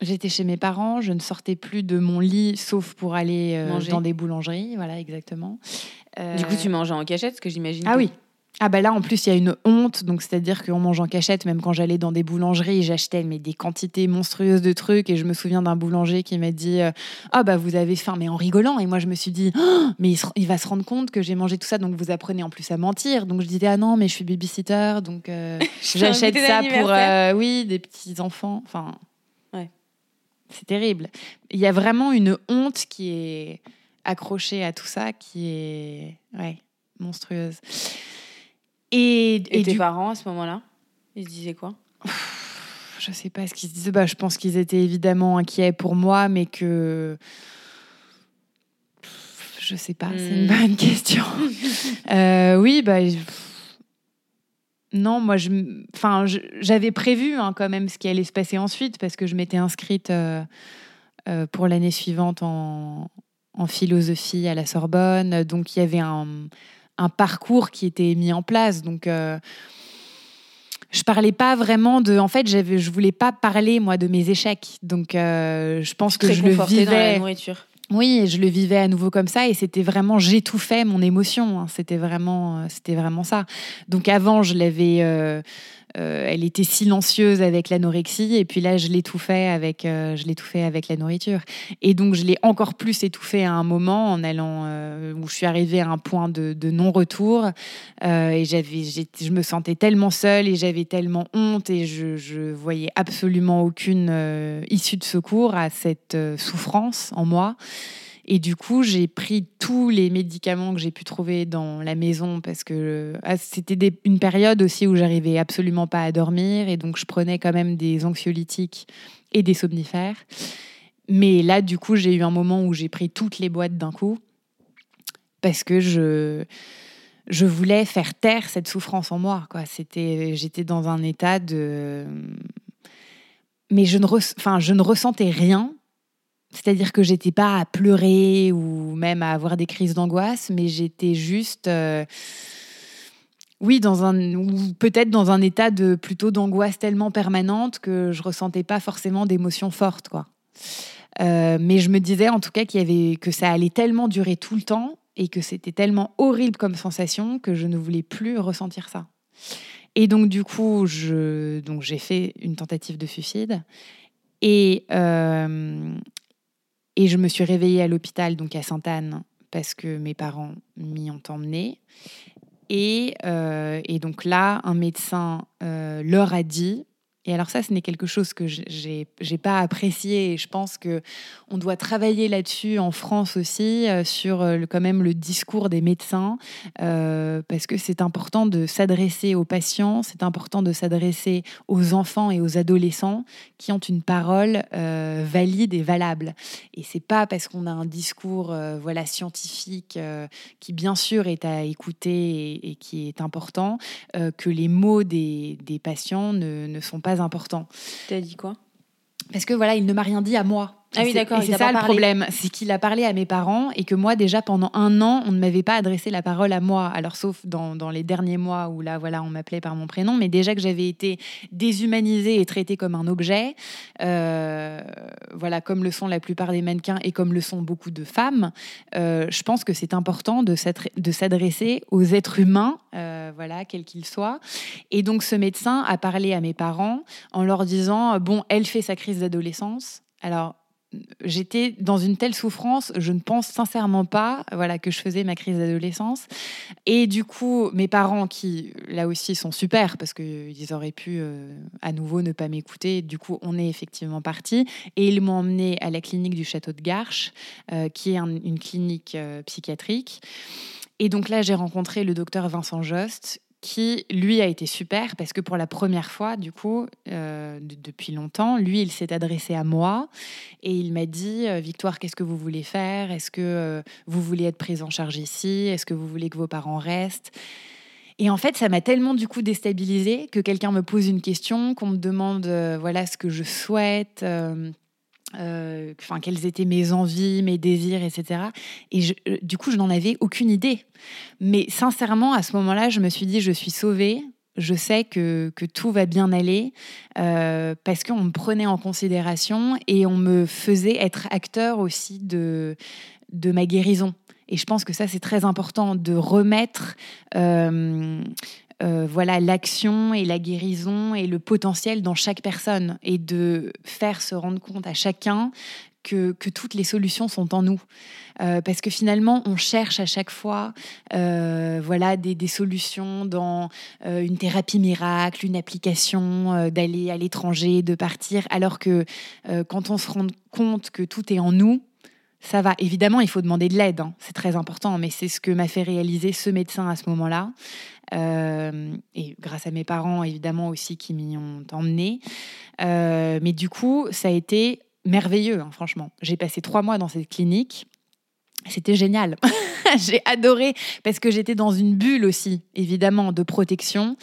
J'étais chez mes parents, je ne sortais plus de mon lit, sauf pour aller euh, Manger. dans des boulangeries, voilà, exactement. Du coup, Euh, tu mangeais en cachette, parce que j'imagine. Ah oui. Ah bah là en plus il y a une honte, donc c'est-à-dire qu'on mange en cachette, même quand j'allais dans des boulangeries, j'achetais mais des quantités monstrueuses de trucs. Et je me souviens d'un boulanger qui m'a dit euh, ah bah vous avez faim mais en rigolant. Et moi je me suis dit oh, mais il, va se rendre compte que j'ai mangé tout ça. Donc vous apprenez en plus à mentir. Donc je disais ah non mais je suis babysitter donc euh, <laughs> j'achète ça pour euh, oui des petits enfants. Enfin ouais. c'est terrible. Il y a vraiment une honte qui est accrochée à tout ça qui est ouais monstrueuse. Et, et, tes parents à ce moment-là, ils se disaient quoi? Je sais pas ce qu'ils se disaient. Bah, je pense qu'ils étaient évidemment inquiets pour moi, mais que je sais pas, c'est une hmm. bonne question. <laughs> euh, oui, bah. Non, moi, je, enfin, j'avais prévu hein, quand même ce qui allait se passer ensuite parce que je m'étais inscrite euh, euh, pour l'année suivante en, en, philosophie à la Sorbonne. Donc, il y avait un, un parcours qui était mis en place. Donc, euh, je parlais pas vraiment de. En fait, je voulais pas parler moi de mes échecs. Donc, euh, je pense que je le vivais. Dans la nourriture. Oui, je le vivais à nouveau comme ça et c'était vraiment j'étouffais mon émotion. Hein. C'était vraiment, euh, c'était vraiment ça. Donc avant, je l'avais, euh, elle était silencieuse avec l'anorexie et puis là je l'étouffais avec euh, je l'étouffais avec la nourriture. Et donc je l'ai encore plus étouffé à un moment en allant euh, où je suis arrivée à un point de, non-retour. Et j'avais je me sentais tellement seule et j'avais tellement honte et je, je voyais absolument aucune issue de secours à cette souffrance en moi et du coup, j'ai pris tous les médicaments que j'ai pu trouver dans la maison parce que ah, c'était une période aussi où j'arrivais absolument pas à dormir et donc je prenais quand même des anxiolytiques et des somnifères. Mais là, du coup, j'ai eu un moment où j'ai pris toutes les boîtes d'un coup parce que je je voulais faire taire cette souffrance en moi. C'était, j'étais dans un état de, mais je ne, enfin, je ne ressentais rien c'est-à-dire que j'étais pas à pleurer ou même à avoir des crises d'angoisse, mais j'étais juste, euh, oui, dans un ou peut-être dans un état de plutôt d'angoisse tellement permanente que je ressentais pas forcément d'émotions fortes, quoi. Euh, mais je me disais en tout cas qu'il y avait que ça allait tellement durer tout le temps et que c'était tellement horrible comme sensation que je ne voulais plus ressentir ça. Et donc du coup, je donc j'ai fait une tentative de suicide. Et, euh, et je me suis réveillée à l'hôpital, donc à Sainte-Anne, parce que mes parents m'y ont emmenée. Et, euh, donc là, un médecin euh, leur a dit et alors ça, ce n'est quelque chose que j'ai n'ai pas apprécié et je pense que on doit travailler là-dessus en France aussi euh, sur euh, le, quand même le discours des médecins euh, parce que c'est important de s'adresser aux patients, c'est important de s'adresser aux enfants et aux adolescents qui ont une parole valide et valable. Et c'est pas parce qu'on a un discours voilà scientifique qui bien sûr est à écouter et, qui est important que les mots des, patients ne sont pas important. Tu as dit quoi? Parce que voilà, il ne m'a rien dit à moi. Ah oui, d'accord. C'est ça le problème, c'est qu'il a parlé à mes parents et que moi, déjà pendant un an, on ne m'avait pas adressé la parole à moi. Alors, sauf dans, dans les derniers mois où là, voilà, on m'appelait par mon prénom, mais déjà que j'avais été déshumanisée et traitée comme un objet, euh, voilà, comme le sont la plupart des mannequins et comme le sont beaucoup de femmes, euh, je pense que c'est important de s'adresser aux êtres humains, euh, voilà, quels qu'ils soient. Et donc, ce médecin a parlé à mes parents en leur disant bon, elle fait sa crise d'adolescence. Alors, j'étais dans une telle souffrance, je ne pense sincèrement pas voilà, que je faisais ma crise d'adolescence. Et du coup, mes parents, qui là aussi sont super, parce qu'ils auraient pu euh, à nouveau ne pas m'écouter, du coup, on est effectivement parti. Et ils m'ont emmené à la clinique du château de Garches, euh, qui est une clinique euh, psychiatrique. Et donc là, j'ai rencontré le docteur Vincent Jost, qui, lui, a été super parce que pour la première fois, du coup, euh, depuis longtemps, lui, il s'est adressé à moi et il m'a dit euh, Victoire, qu'est-ce que vous voulez faire? Est-ce que euh, vous voulez être prise en charge ici? Est-ce que vous voulez que vos parents restent? Et en fait, ça m'a tellement du coup déstabilisée que quelqu'un me pose une question, qu'on me demande voilà ce que je souhaite, euh, quelles étaient mes envies, mes désirs, etc. Et euh, du coup, je n'en avais aucune idée. Mais sincèrement, à ce moment-là, je me suis dit, je suis sauvée. Je sais que, tout va bien aller euh, parce qu'on me prenait en considération et on me faisait être acteur aussi de, ma guérison. Et je pense que ça, c'est très important de remettre voilà l'action et la guérison et le potentiel dans chaque personne et de faire se rendre compte à chacun que, que toutes les solutions sont en nous. Euh, parce que finalement, on cherche à chaque fois euh, voilà, des, des, solutions dans une thérapie miracle, une application, d'aller à l'étranger, de partir, alors que quand on se rend compte que tout est en nous, ça va. Évidemment, il faut demander de l'aide, hein. c'est très important, mais c'est ce que m'a fait réaliser ce médecin à ce moment-là. Euh, et grâce à mes parents, évidemment, aussi, qui m'y ont emmené. Euh, mais du coup, ça a été merveilleux, hein, franchement. J'ai passé trois mois dans cette clinique. C'était génial. <laughs> j'ai adoré parce que j'étais dans une bulle aussi, évidemment, de protection,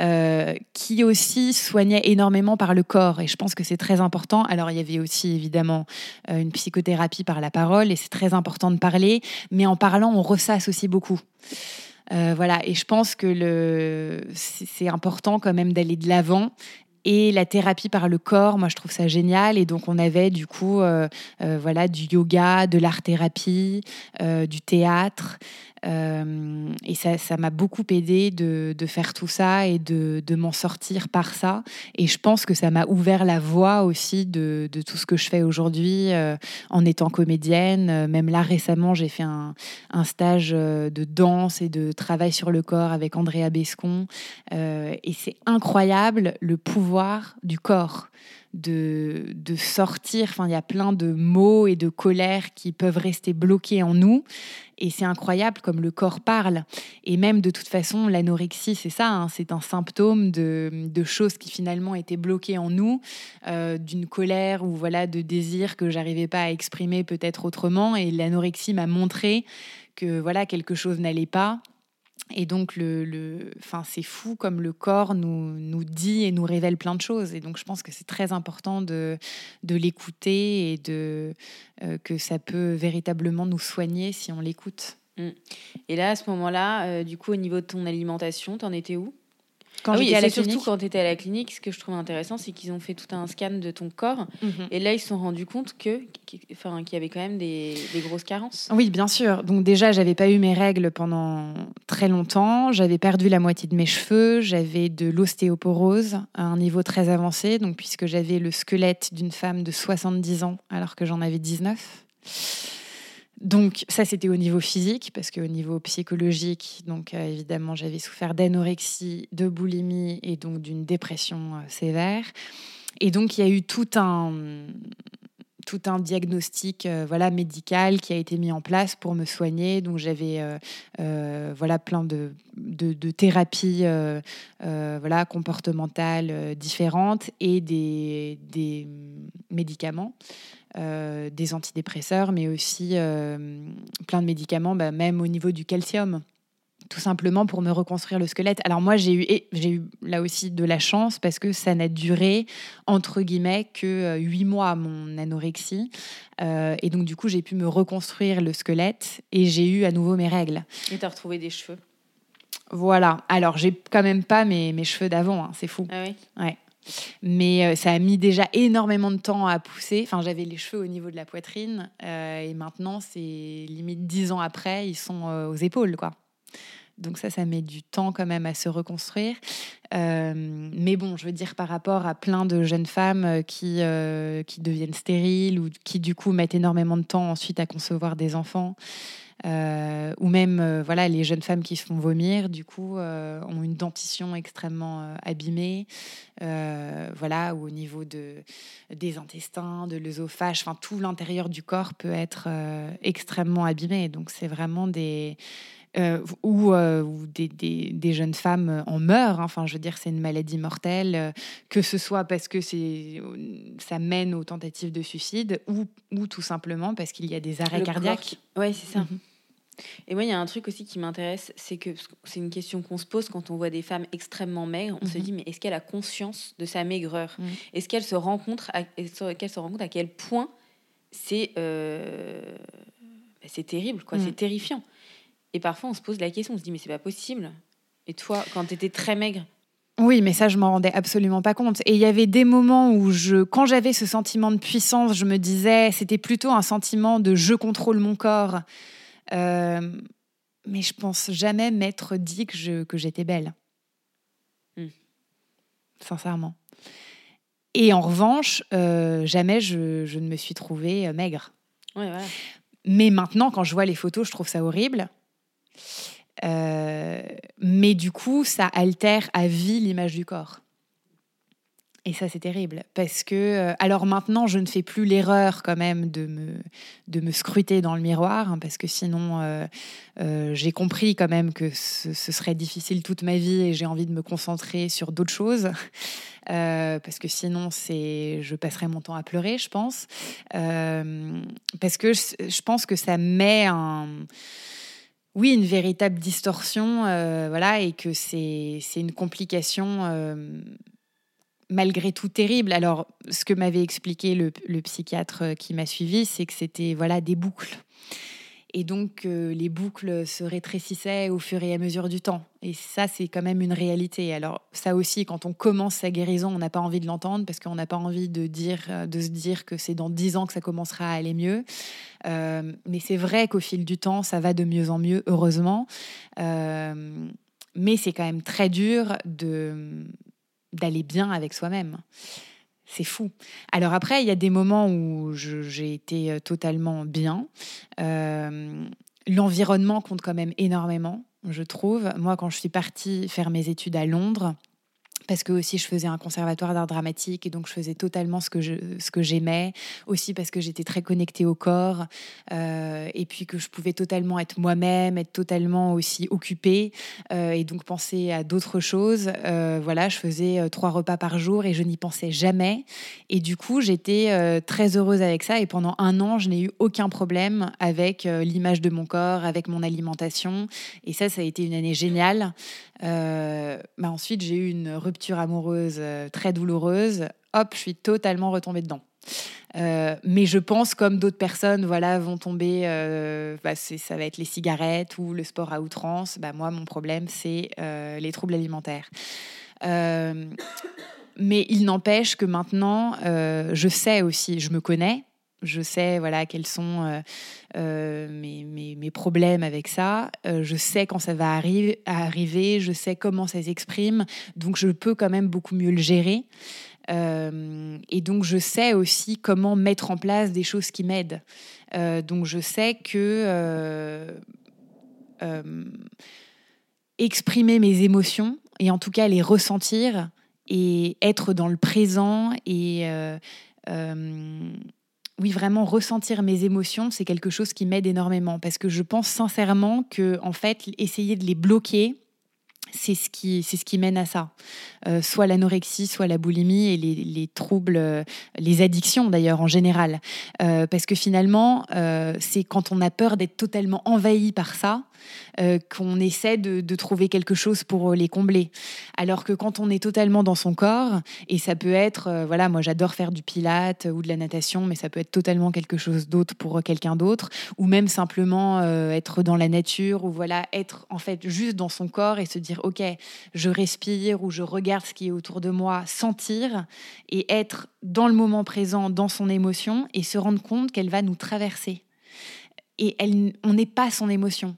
euh, qui aussi soignait énormément par le corps. Et je pense que c'est très important. Alors, il y avait aussi, évidemment, une psychothérapie par la parole, et c'est très important de parler. Mais en parlant, on ressasse aussi beaucoup. Euh, voilà, et je pense que c'est important quand même d'aller de l'avant. Et la thérapie par le corps, moi je trouve ça génial. Et donc on avait du coup, euh, euh, voilà, du yoga, de l'art thérapie, du théâtre. Euh, et ça, ça m'a beaucoup aidé de, de, faire tout ça et de, de m'en sortir par ça. Et je pense que ça m'a ouvert la voie aussi de, de, tout ce que je fais aujourd'hui euh, en étant comédienne. Euh, même là, récemment, j'ai fait un, un, stage de danse et de travail sur le corps avec Andrea Bescon. et c'est incroyable le pouvoir du corps de, de sortir. Enfin, il y a plein de mots et de colères qui peuvent rester bloqués en nous. Et c'est incroyable comme le corps parle. Et même de toute façon, l'anorexie, c'est ça, hein, c'est un symptôme de, de, choses qui finalement étaient bloquées en nous, euh, d'une colère ou voilà de désir que j'arrivais pas à exprimer peut-être autrement. Et l'anorexie m'a montré que voilà quelque chose n'allait pas et donc, le, le, c'est fou comme le corps nous, nous dit et nous révèle plein de choses. Et donc, je pense que c'est très important de, de l'écouter et de, euh, que ça peut véritablement nous soigner si on l'écoute. Mmh. Et là, à ce moment-là, euh, du coup, au niveau de ton alimentation, t'en étais où? Quand ah oui, surtout quand tu étais à la clinique, ce que je trouve intéressant, c'est qu'ils ont fait tout un scan de ton corps. Mhm. Et là, ils se sont rendus compte que, qu'il y avait quand même des, des, grosses carences. Oui, bien sûr. Donc déjà, j'avais pas eu mes règles pendant très longtemps. J'avais perdu la moitié de mes cheveux. J'avais de l'ostéoporose à un niveau très avancé. Donc puisque j'avais le squelette d'une femme de 70 ans alors que j'en avais 19. Donc ça, c'était au niveau physique, parce qu'au niveau psychologique, donc euh, évidemment, j'avais souffert d'anorexie, de boulimie et donc d'une dépression euh, sévère. Et donc, il y a eu tout un tout un diagnostic euh, voilà médical qui a été mis en place pour me soigner donc j'avais voilà plein de, de, thérapies voilà comportementales différentes et des, des médicaments euh, des antidépresseurs, mais aussi euh, plein de médicaments, bah, même au niveau du calcium tout simplement pour me reconstruire le squelette. Alors moi, j'ai eu, j'ai eu là aussi de la chance parce que ça n'a duré, entre guillemets, que euh, huit mois, mon anorexie. et donc, du coup, j'ai pu me reconstruire le squelette et j'ai eu à nouveau mes règles. Et tu as retrouvé des cheveux? Voilà. Alors, j'ai quand même pas mes, mes cheveux d'avant, hein. c'est fou. Ah oui? Ouais. Mais euh, ça a mis déjà énormément de temps à pousser. Enfin, j'avais les cheveux au niveau de la poitrine euh, et maintenant, c'est limite dix ans après, ils sont euh, aux épaules, quoi. Donc ça, ça met du temps quand même à se reconstruire. mais bon, je veux dire par rapport à plein de jeunes femmes qui, qui deviennent stériles ou qui du coup mettent énormément de temps ensuite à concevoir des enfants. Euh, ou même euh, voilà les jeunes femmes qui se font vomir du coup euh, ont une dentition extrêmement abîmée voilà ou au niveau de des intestins de l'œsophage enfin tout l'intérieur du corps peut être extrêmement abîmé donc c'est vraiment des ou, des, des, des, jeunes femmes en meurent. Hein. Enfin, je veux dire, c'est une maladie mortelle, que ce soit parce que c'est, ça mène aux tentatives de suicide ou, ou tout simplement parce qu'il y a des arrêts cardiaques. Oui, c'est ça. Mhm. Et moi, il y a un truc aussi qui m'intéresse, c'est que c'est une question qu'on se pose quand on voit des femmes extrêmement maigres. On se mhm. dit, mais est-ce qu'elle a conscience de sa maigreur? Mhm. Est-ce qu'elle se rend compte à, qu'elle se rend compte à quel point c'est euh, bah, c'est terrible, quoi, c'est mhm. terrifiant? Et parfois, on se pose la question, on se dit, mais c'est pas possible. Et toi, quand tu étais très maigre, oui, mais ça, je m'en rendais absolument pas compte. Et il y avait des moments où, je, quand j'avais ce sentiment de puissance, je me disais, c'était plutôt un sentiment de je contrôle mon corps mais je pense jamais m'être dit que, je, que j'étais belle. Hmm. Sincèrement. Et en revanche, jamais je, je, ne me suis trouvée maigre. Mais maintenant, quand je vois les photos, je trouve ça horrible. mais du coup, ça altère à vie l'image du corps. Et ça, c'est terrible. Parce que, euh, alors maintenant, je ne fais plus l'erreur quand même de me, de me scruter dans le miroir, hein, parce que sinon, euh, euh, j'ai compris quand même que ce, serait difficile toute ma vie et j'ai envie de me concentrer sur d'autres choses. parce que sinon, je passerais mon temps à pleurer, je pense. parce que je, je, pense que ça met un oui, une véritable distorsion, voilà, et que c'est une complication malgré tout terrible. Alors, ce que m'avait expliqué le, psychiatre euh, qui m'a suivi, c'est que c'était voilà des boucles. Et donc, euh, les boucles se rétrécissaient au fur et à mesure du temps. Et ça, c'est quand même une réalité. Alors, ça aussi, quand on commence sa guérison, on n'a pas envie de l'entendre parce qu'on n'a pas envie de, dire, euh, de se dire que c'est dans dix ans que ça commencera à aller mieux. mais c'est vrai qu'au fil du temps, ça va de mieux en mieux, heureusement. mais c'est quand même très dur de, d'aller bien avec soi-même. C'est fou. Alors après, il y a des moments où j'ai été euh, totalement bien. Euh, l'environnement compte quand même énormément, je trouve. Moi, quand je suis partie faire mes études à Londres, parce que aussi je faisais un conservatoire d'art dramatique et donc je faisais totalement ce que je, ce que j'aimais. Aussi parce que j'étais très connectée au corps euh, et puis que je pouvais totalement être moi-même être totalement aussi occupée euh, et donc penser à d'autres choses. Euh, voilà je faisais trois repas par jour et je n'y pensais jamais. Et du coup j'étais très heureuse avec ça. Et pendant un an je n'ai eu aucun problème avec l'image de mon corps avec mon alimentation. Et ça ça a été une année géniale. Bah ensuite j'ai eu une rupture amoureuse euh, très douloureuse, hop, je suis totalement retombée dedans. Euh, mais je pense, comme d'autres personnes, voilà, vont tomber, euh, bah, ça va être les cigarettes ou le sport à outrance. Bah, moi, mon problème, c'est les troubles alimentaires. mais il n'empêche que maintenant, je sais aussi, je me connais, je sais voilà quels sont euh, euh, mes, mes, problèmes avec ça. Euh, je sais quand ça va arriver, je sais comment ça s'exprime, donc je peux quand même beaucoup mieux le gérer. et donc je sais aussi comment mettre en place des choses qui m'aident. donc je sais que exprimer mes émotions et en tout cas les ressentir et être dans le présent et oui, vraiment ressentir mes émotions, c'est quelque chose qui m'aide énormément. Parce que je pense sincèrement que en fait, essayer de les bloquer, c'est ce qui c'est ce qui mène à ça. Euh, soit l'anorexie, soit la boulimie et les, troubles, euh, les addictions d'ailleurs en général. Euh, parce que finalement, c'est quand on a peur d'être totalement envahi par ça qu'on essaie de, trouver quelque chose pour les combler. Alors que quand on est totalement dans son corps, et ça peut être, voilà, moi j'adore faire du pilate ou de la natation, mais ça peut être totalement quelque chose d'autre pour quelqu'un d'autre, ou même simplement être dans la nature, ou voilà, être en fait juste dans son corps et se dire, ok, je respire ou je regarde ce qui est autour de moi, sentir et être dans le moment présent, dans son émotion, et se rendre compte qu'elle va nous traverser. Et elle, on n'est pas son émotion.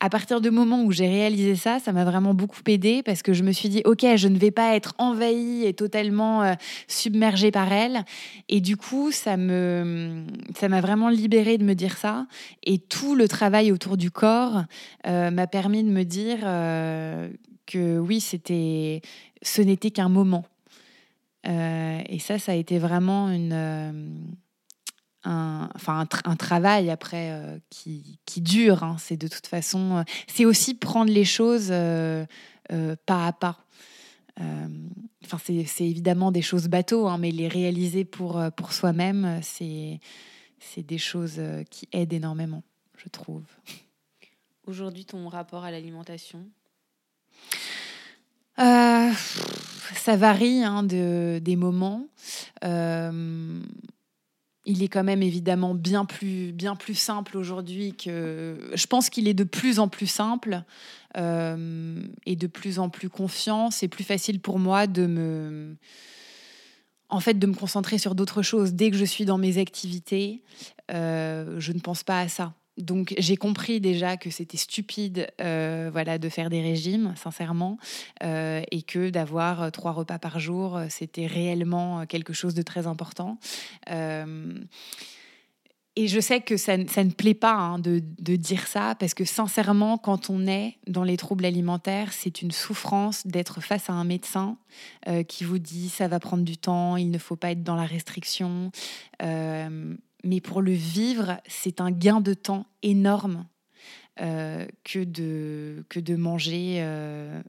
À partir du moment où j'ai réalisé ça, ça m'a vraiment beaucoup aidé parce que je me suis dit, OK, je ne vais pas être envahie et totalement euh, submergée par elle. Et du coup, ça me, ça m'a vraiment libérée de me dire ça. Et tout le travail autour du corps euh, m'a permis de me dire euh, que oui, c'était, ce n'était qu'un moment. et ça, ça a été vraiment une un, enfin un, travail après euh, qui, qui, dure. Hein. C'est de toute façon, euh, c'est aussi prendre les choses euh, pas à pas. Enfin, c'est évidemment des choses bateaux, hein, mais les réaliser pour, pour soi-même, c'est des choses qui aident énormément, je trouve. Aujourd'hui, ton rapport à l'alimentation? Ça varie hein, de, des moments il est quand même évidemment bien plus, simple aujourd'hui que. Je pense qu'il est de plus en plus simple euh, et de plus en plus confiant. C'est plus facile pour moi de me. En me concentrer sur d'autres choses. Dès que je suis dans mes activités, euh, je ne pense pas à ça. Donc j'ai compris déjà que c'était stupide voilà, de faire des régimes, sincèrement, et que d'avoir trois repas par jour, c'était réellement quelque chose de très important. Et je sais que ça, ne plaît pas hein, de, dire ça, parce que sincèrement, quand on est dans les troubles alimentaires, c'est une souffrance d'être face à un médecin euh, qui vous dit ça va prendre du temps, il ne faut pas être dans la restriction. Euh, mais pour le vivre, c'est un gain de temps énorme euh, que, de, que de manger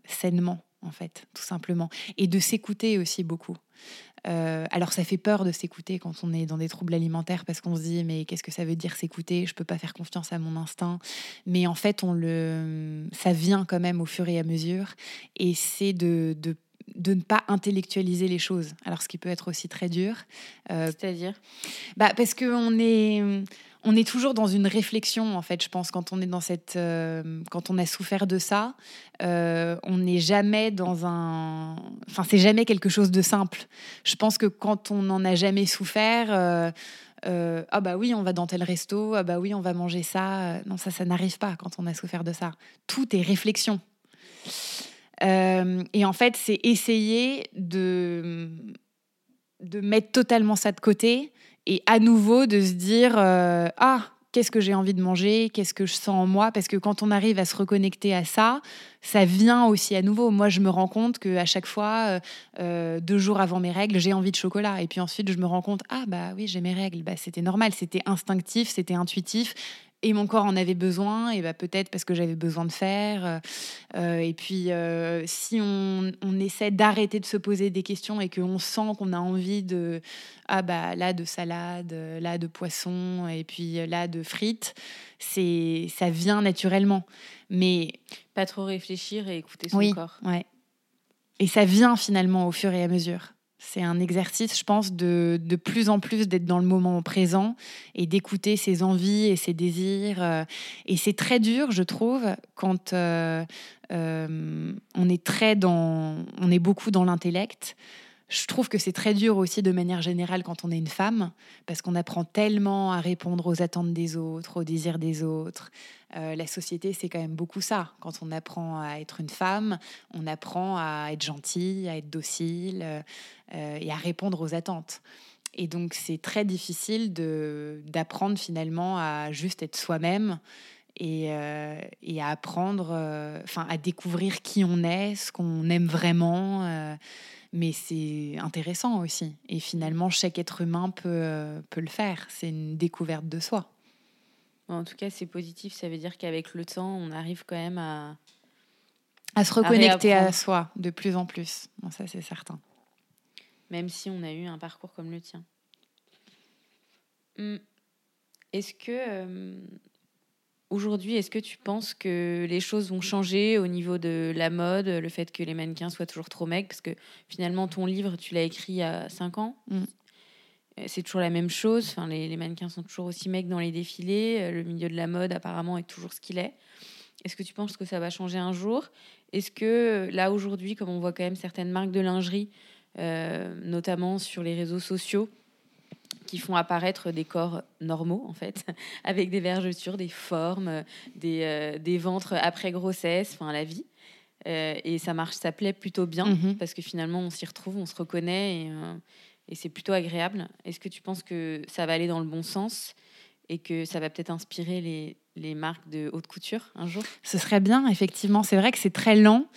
sainement, en fait, tout simplement. Et de s'écouter aussi beaucoup. Euh, alors ça fait peur de s'écouter quand on est dans des troubles alimentaires parce qu'on se dit mais qu'est-ce que ça veut dire s'écouter? Je peux pas faire confiance à mon instinct. Mais en fait, on le, ça vient quand même au fur et à mesure et c'est de de ne pas intellectualiser les choses. Alors, ce qui peut être aussi très dur. Euh, C'est-à-dire bah, Parce qu'on est on est toujours dans une réflexion, en fait, je pense, quand on est dans cette, euh, quand on a souffert de ça, euh, on n'est jamais dans un, enfin, c'est jamais quelque chose de simple. Je pense que quand on n'en a jamais souffert, euh, ah bah oui, on va dans tel resto, ah bah oui, on va manger ça. Non, ça, ça n'arrive pas quand on a souffert de ça. Tout est réflexion. Et en fait, c'est essayer de de mettre totalement ça de côté et à nouveau de se dire euh, ah qu'est-ce que j'ai envie de manger, qu'est-ce que je sens en moi, parce que quand on arrive à se reconnecter à ça, ça vient aussi à nouveau. Moi, je me rends compte que à chaque fois, euh, euh, deux jours avant mes règles, j'ai envie de chocolat, et puis ensuite, je me rends compte ah bah oui, j'ai mes règles, bah, c'était normal, c'était instinctif, c'était intuitif et mon corps en avait besoin, et bah peut-être parce que j'avais besoin de faire. Euh, et puis, euh, si on, on essaie d'arrêter de se poser des questions et qu'on sent qu'on a envie de, ah bah là de salade, là de poisson, et puis là de frites, c'est ça vient naturellement. Mais pas trop réfléchir et écouter son corps. Ouais. Et ça vient finalement au fur et à mesure. C'est un exercice, je pense, de, de plus en plus d'être dans le moment présent et d'écouter ses envies et ses désirs. Euh. Et c'est très dur, je trouve, quand euh, euh, on est très dans, on est beaucoup dans l'intellect. Je trouve que c'est très dur aussi de manière générale quand on est une femme, parce qu'on apprend tellement à répondre aux attentes des autres, aux désirs des autres. Euh, la société, c'est quand même beaucoup ça. Quand on apprend à être une femme, on apprend à être gentil, à être docile euh, et à répondre aux attentes. Et donc, c'est très difficile d'apprendre finalement à juste être soi-même et, euh, et, à apprendre, enfin, à découvrir qui on est, ce qu'on aime vraiment mais c'est intéressant aussi. Et finalement, chaque être humain peut, euh, peut le faire. C'est une découverte de soi. En tout cas, c'est positif. Ça veut dire qu'avec le temps, on arrive quand même à... À se reconnecter à, soi de plus en plus. ça, c'est certain. Même si on a eu un parcours comme le tien. Hum. Est-ce que... Euh, Aujourd'hui, est-ce que tu penses que les choses vont changer au niveau de la mode, le fait que les mannequins soient toujours trop maigres? Parce que finalement, ton livre, tu l'as écrit il y a 5 ans. Mm. Euh, c'est toujours la même chose. Enfin, les, mannequins sont toujours aussi maigres dans les défilés. Euh, le milieu de la mode, apparemment, est toujours ce qu'il est. Est-ce que tu penses que ça va changer un jour? Est-ce que là, aujourd'hui, comme on voit quand même certaines marques de lingerie, euh, notamment sur les réseaux sociaux, qui font apparaître des corps normaux, en fait, <laughs> avec des vergetures, des formes, des, euh, des ventres après grossesse, enfin la vie. Euh, et ça marche, ça plaît plutôt bien, mhm. parce que finalement, on s'y retrouve, on se reconnaît, et, euh, et c'est plutôt agréable. Est-ce que tu penses que ça va aller dans le bon sens et que ça va peut-être inspirer les, les marques de haute couture un jour? Ce serait bien, effectivement. C'est vrai que c'est très lent,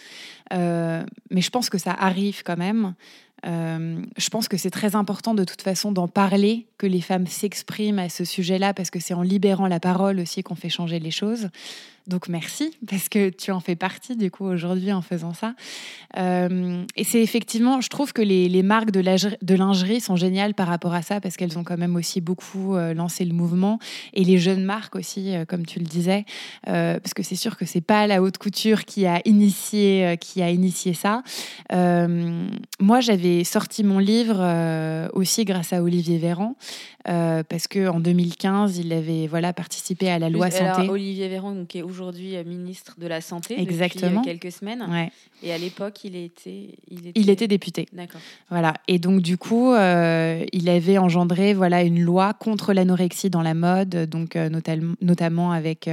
mais je pense que ça arrive quand même. Euh, je pense que c'est très important de toute façon d'en parler, que les femmes s'expriment à ce sujet-là, parce que c'est en libérant la parole aussi qu'on fait changer les choses. Donc merci, parce que tu en fais partie du coup aujourd'hui en faisant ça. Euh, et c'est effectivement, je trouve que les, marques de, lingerie sont géniales par rapport à ça, parce qu'elles ont quand même aussi beaucoup euh, lancé le mouvement. Et les jeunes marques aussi, comme tu le disais, parce que c'est sûr que c'est pas la haute couture qui a initié, qui a initié ça. moi, j'avais sorti mon livre euh, aussi grâce à Olivier Véran. Parce que en 2015, il avait voilà participé à la loi santé. Olivier Véran, qui est aujourd'hui ministre de la santé Exactement. depuis quelques semaines. Ouais. Et à l'époque, il était, il était, il était député. D'accord. Voilà. Et donc du coup, il avait engendré voilà une loi contre l'anorexie dans la mode, donc notamment avec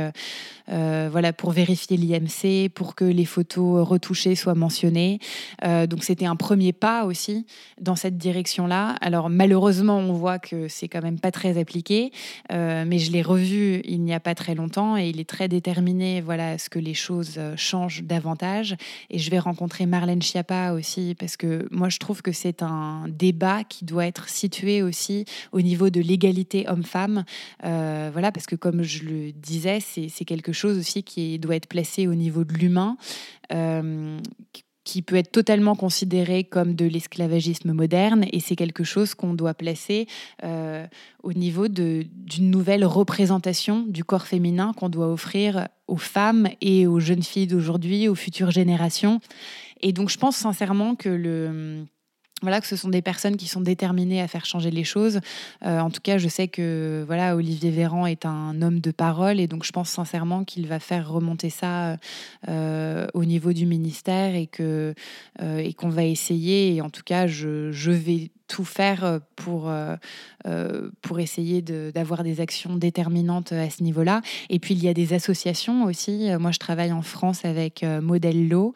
voilà pour vérifier l'IMC, pour que les photos retouchées soient mentionnées. donc c'était un premier pas aussi dans cette direction-là. Alors malheureusement, on voit que c'est même pas très appliqué, euh, mais je l'ai revu il n'y a pas très longtemps et il est très déterminé voilà, à ce que les choses euh, changent davantage. Et je vais rencontrer Marlène Schiappa aussi, parce que moi je trouve que c'est un débat qui doit être situé aussi au niveau de l'égalité homme-femme. Euh, voilà, parce que comme je le disais, c'est quelque chose aussi qui doit être placé au niveau de l'humain qui peut être totalement considéré comme de l'esclavagisme moderne et c'est quelque chose qu'on doit placer euh, au niveau d'une nouvelle représentation du corps féminin qu'on doit offrir aux femmes et aux jeunes filles d'aujourd'hui, aux futures générations. Et donc je pense sincèrement que le voilà que ce sont des personnes qui sont déterminées à faire changer les choses. Euh, en tout cas, je sais que voilà Olivier Véran est un homme de parole et donc je pense sincèrement qu'il va faire remonter ça euh, au niveau du ministère et que euh, et qu'on va essayer. Et en tout cas, je, je vais tout faire euh, pour, euh, euh, pour essayer d'avoir des actions déterminantes à ce niveau-là. Et puis, il y a des associations aussi. Moi, je travaille en France avec Modello,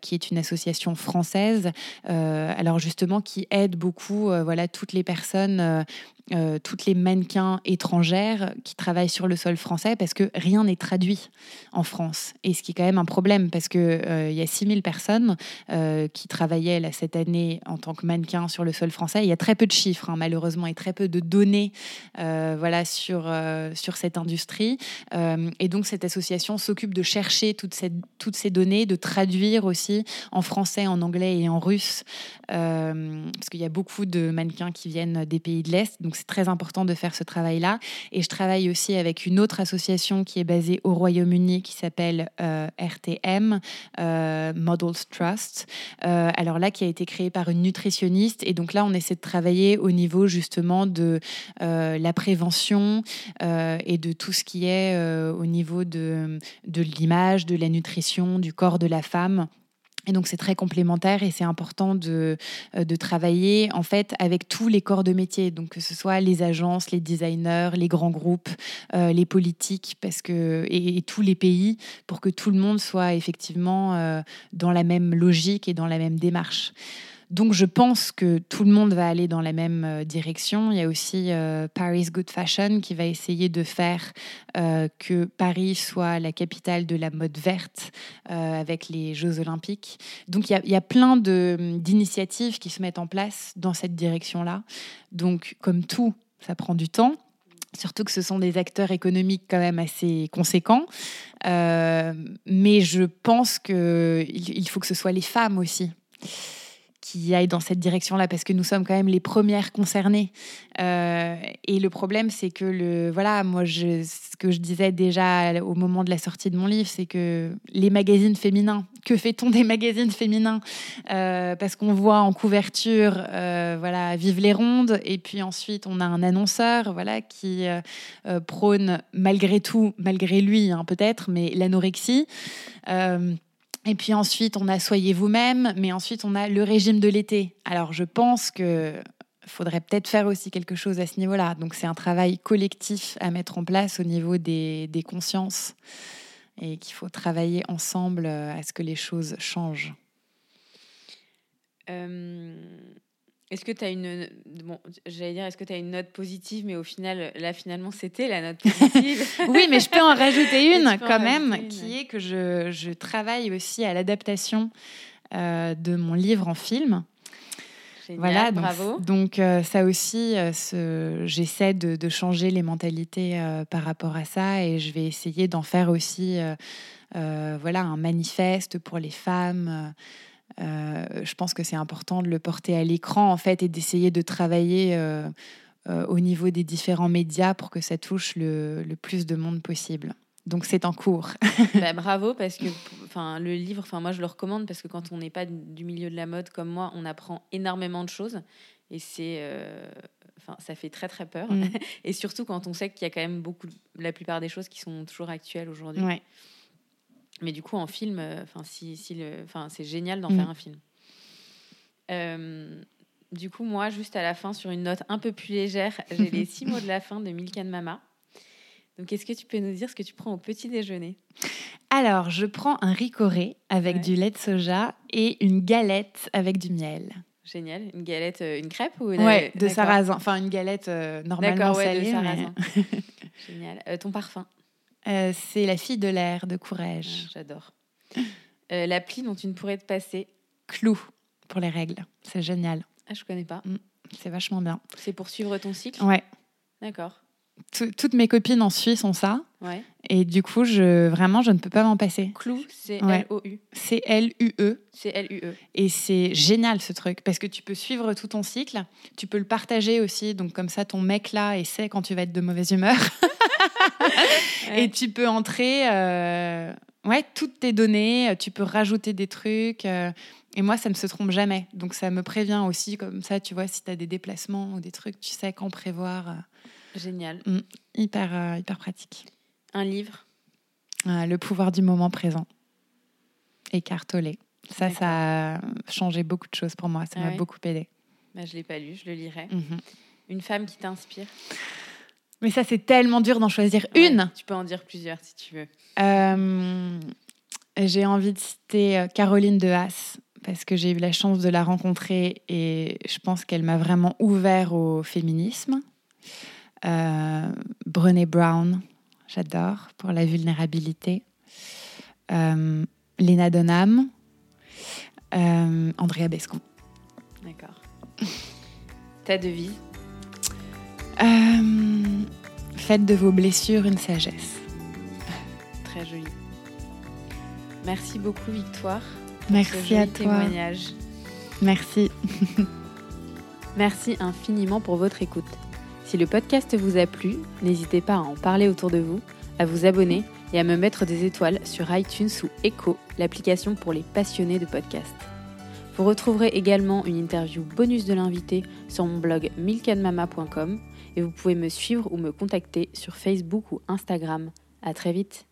qui est une association française, alors justement, qui aide beaucoup voilà, toutes les personnes euh, toutes les mannequins étrangères qui travaillent sur le sol français parce que rien n'est traduit en France. Et ce qui est quand même un problème parce qu'il euh, y a 6000 personnes euh, qui travaillaient là, cette année en tant que mannequins sur le sol français. Il y a très peu de chiffres, hein, malheureusement, et très peu de données voilà, sur, sur cette industrie. et donc, cette association s'occupe de chercher toutes ces, toutes ces données, de traduire aussi en français, en anglais et en russe, parce qu'il y a beaucoup de mannequins qui viennent des pays de l'Est. Donc, c'est très important de faire ce travail-là. Et je travaille aussi avec une autre association qui est basée au Royaume-Uni qui s'appelle euh, RTM, euh, Models Trust. Euh, alors là, qui a été créée par une nutritionniste. Et donc là, on essaie de travailler au niveau justement de la prévention et de tout ce qui est au niveau de, de l'image, de la nutrition, du corps de la femme. Et donc c'est très complémentaire et c'est important de, euh, de, travailler en fait avec tous les corps de métier, donc que ce soit les agences, les designers, les grands groupes, euh, les politiques, parce et, tous les pays pour que tout le monde soit effectivement euh, dans la même logique et dans la même démarche. Donc je pense que tout le monde va aller dans la même euh, direction. Il y a aussi euh, Paris Good Fashion qui va essayer de faire euh, que Paris soit la capitale de la mode verte avec les Jeux olympiques. Donc il y a, plein d'initiatives qui se mettent en place dans cette direction-là. Donc comme tout, ça prend du temps. Surtout que ce sont des acteurs économiques quand même assez conséquents. mais je pense qu'il il faut que ce soit les femmes aussi qui aillent dans cette direction-là parce que nous sommes quand même les premières concernées. Euh, et le problème, c'est que le voilà, moi, je, ce que je disais déjà au moment de la sortie de mon livre, c'est que les magazines féminins, que fait-on des magazines féminins? Euh, Parce qu'on voit en couverture, euh, voilà, vive les rondes, et puis ensuite on a un annonceur, voilà, qui prône malgré tout, malgré lui, hein, peut-être, mais l'anorexie. Et puis ensuite, on a Soyez vous-même, mais ensuite, on a le régime de l'été. Alors, je pense que faudrait peut-être faire aussi quelque chose à ce niveau-là. Donc, c'est un travail collectif à mettre en place au niveau des, des consciences et qu'il faut travailler ensemble à ce que les choses changent. Euh, est-ce que tu as une. Bon, j'allais dire, est-ce que tu as une note positive, mais au final, là, finalement, c'était la note positive. <laughs> oui, mais je peux en rajouter <laughs> une quand même, qui est que je, je, travaille aussi à l'adaptation euh, de mon livre en film. Génial, voilà, donc, bravo. Donc, euh, ça aussi, euh, j'essaie de, de, changer les mentalités par rapport à ça et je vais essayer d'en faire aussi voilà, un manifeste pour les femmes. Euh, je pense que c'est important de le porter à l'écran en fait et d'essayer de travailler euh, euh, au niveau des différents médias pour que ça touche le, plus de monde possible. Donc c'est en cours. <laughs> Bah, bravo parce que enfin le livre, enfin moi je le recommande parce que quand on n'est pas du milieu de la mode comme moi, on apprend énormément de choses et c'est enfin, ça fait très très peur. Mm. <laughs> Et surtout quand on sait qu'il y a quand même beaucoup, la plupart des choses qui sont toujours actuelles aujourd'hui. Ouais. Mais du coup, en film, euh, enfin, si, si le, enfin, c'est génial d'en Mm. faire un film. Euh, du coup, moi, juste à la fin, sur une note un peu plus légère, j'ai <laughs> les six mots de la fin de Milkan Mama. Donc, est-ce que tu peux nous dire ce que tu prends au petit déjeuner? Alors, je prends un ricoré avec Ouais. du lait de soja et une galette avec du miel. Génial. Une galette, euh, une crêpe ou une... Ouais, de sarrasin. Enfin, une galette euh, normalement ouais, de salée. mais- sarrasin. <laughs> Génial. Euh, ton parfum? Euh, c'est la fille de l'air de Ah, Courrèges. J'adore. Euh, L'appli dont tu ne pourrais te passer Clou pour les règles. C'est génial. Ah, je connais pas. C'est vachement bien. C'est pour suivre ton cycle Ouais. D'accord. Tout- toutes mes copines en Suisse ont ça. Ouais. Et du coup, je, vraiment, je ne peux pas m'en passer. Clou, c'est Ouais. L-O-U. C'est L-U-E. C'est L-U-E. Et c'est génial ce truc parce que tu peux suivre tout ton cycle, tu peux le partager aussi, donc comme ça ton mec là et sait quand tu vas être de mauvaise humeur. <laughs> Et tu peux entrer euh, ouais, toutes tes données, tu peux rajouter des trucs. euh, et moi, ça ne se trompe jamais. Donc ça me prévient aussi, comme ça, tu vois, si tu as des déplacements ou des trucs, tu sais quand prévoir. euh, Génial. hyper, euh, hyper pratique. Un livre Euh, le pouvoir du moment présent. Eckhart Tolle. Ça, ça a changé beaucoup de choses pour moi. Ça Ah m'a beaucoup aidé. bah, Je l'ai pas lu, je le lirai. Mhm. Une femme qui t'inspire Mais ça, c'est tellement dur d'en choisir Ouais, une. Tu peux en dire plusieurs si tu veux. Euh, j'ai envie de citer euh, Caroline de Haas parce que j'ai eu la chance de la rencontrer et je pense qu'elle m'a vraiment ouvert au féminisme. Euh, Brené Brown, j'adore, pour la vulnérabilité. Euh, Lena Dunham. Andrea Bescon. D'accord. <laughs> Ta devise? Euh, faites de vos blessures une sagesse. <laughs> Très jolie. Merci beaucoup, Victoire. pour ce Merci joli à toi. témoignage. Merci. <laughs> Merci infiniment pour votre écoute. Si le podcast vous a plu, n'hésitez pas à en parler autour de vous, à vous abonner et à me mettre des étoiles sur iTunes ou Echo, l'application pour les passionnés de podcast. Vous retrouverez également une interview bonus de l'invité sur mon blog milkanmama.com et vous pouvez me suivre ou me contacter sur Facebook ou Instagram. À très vite.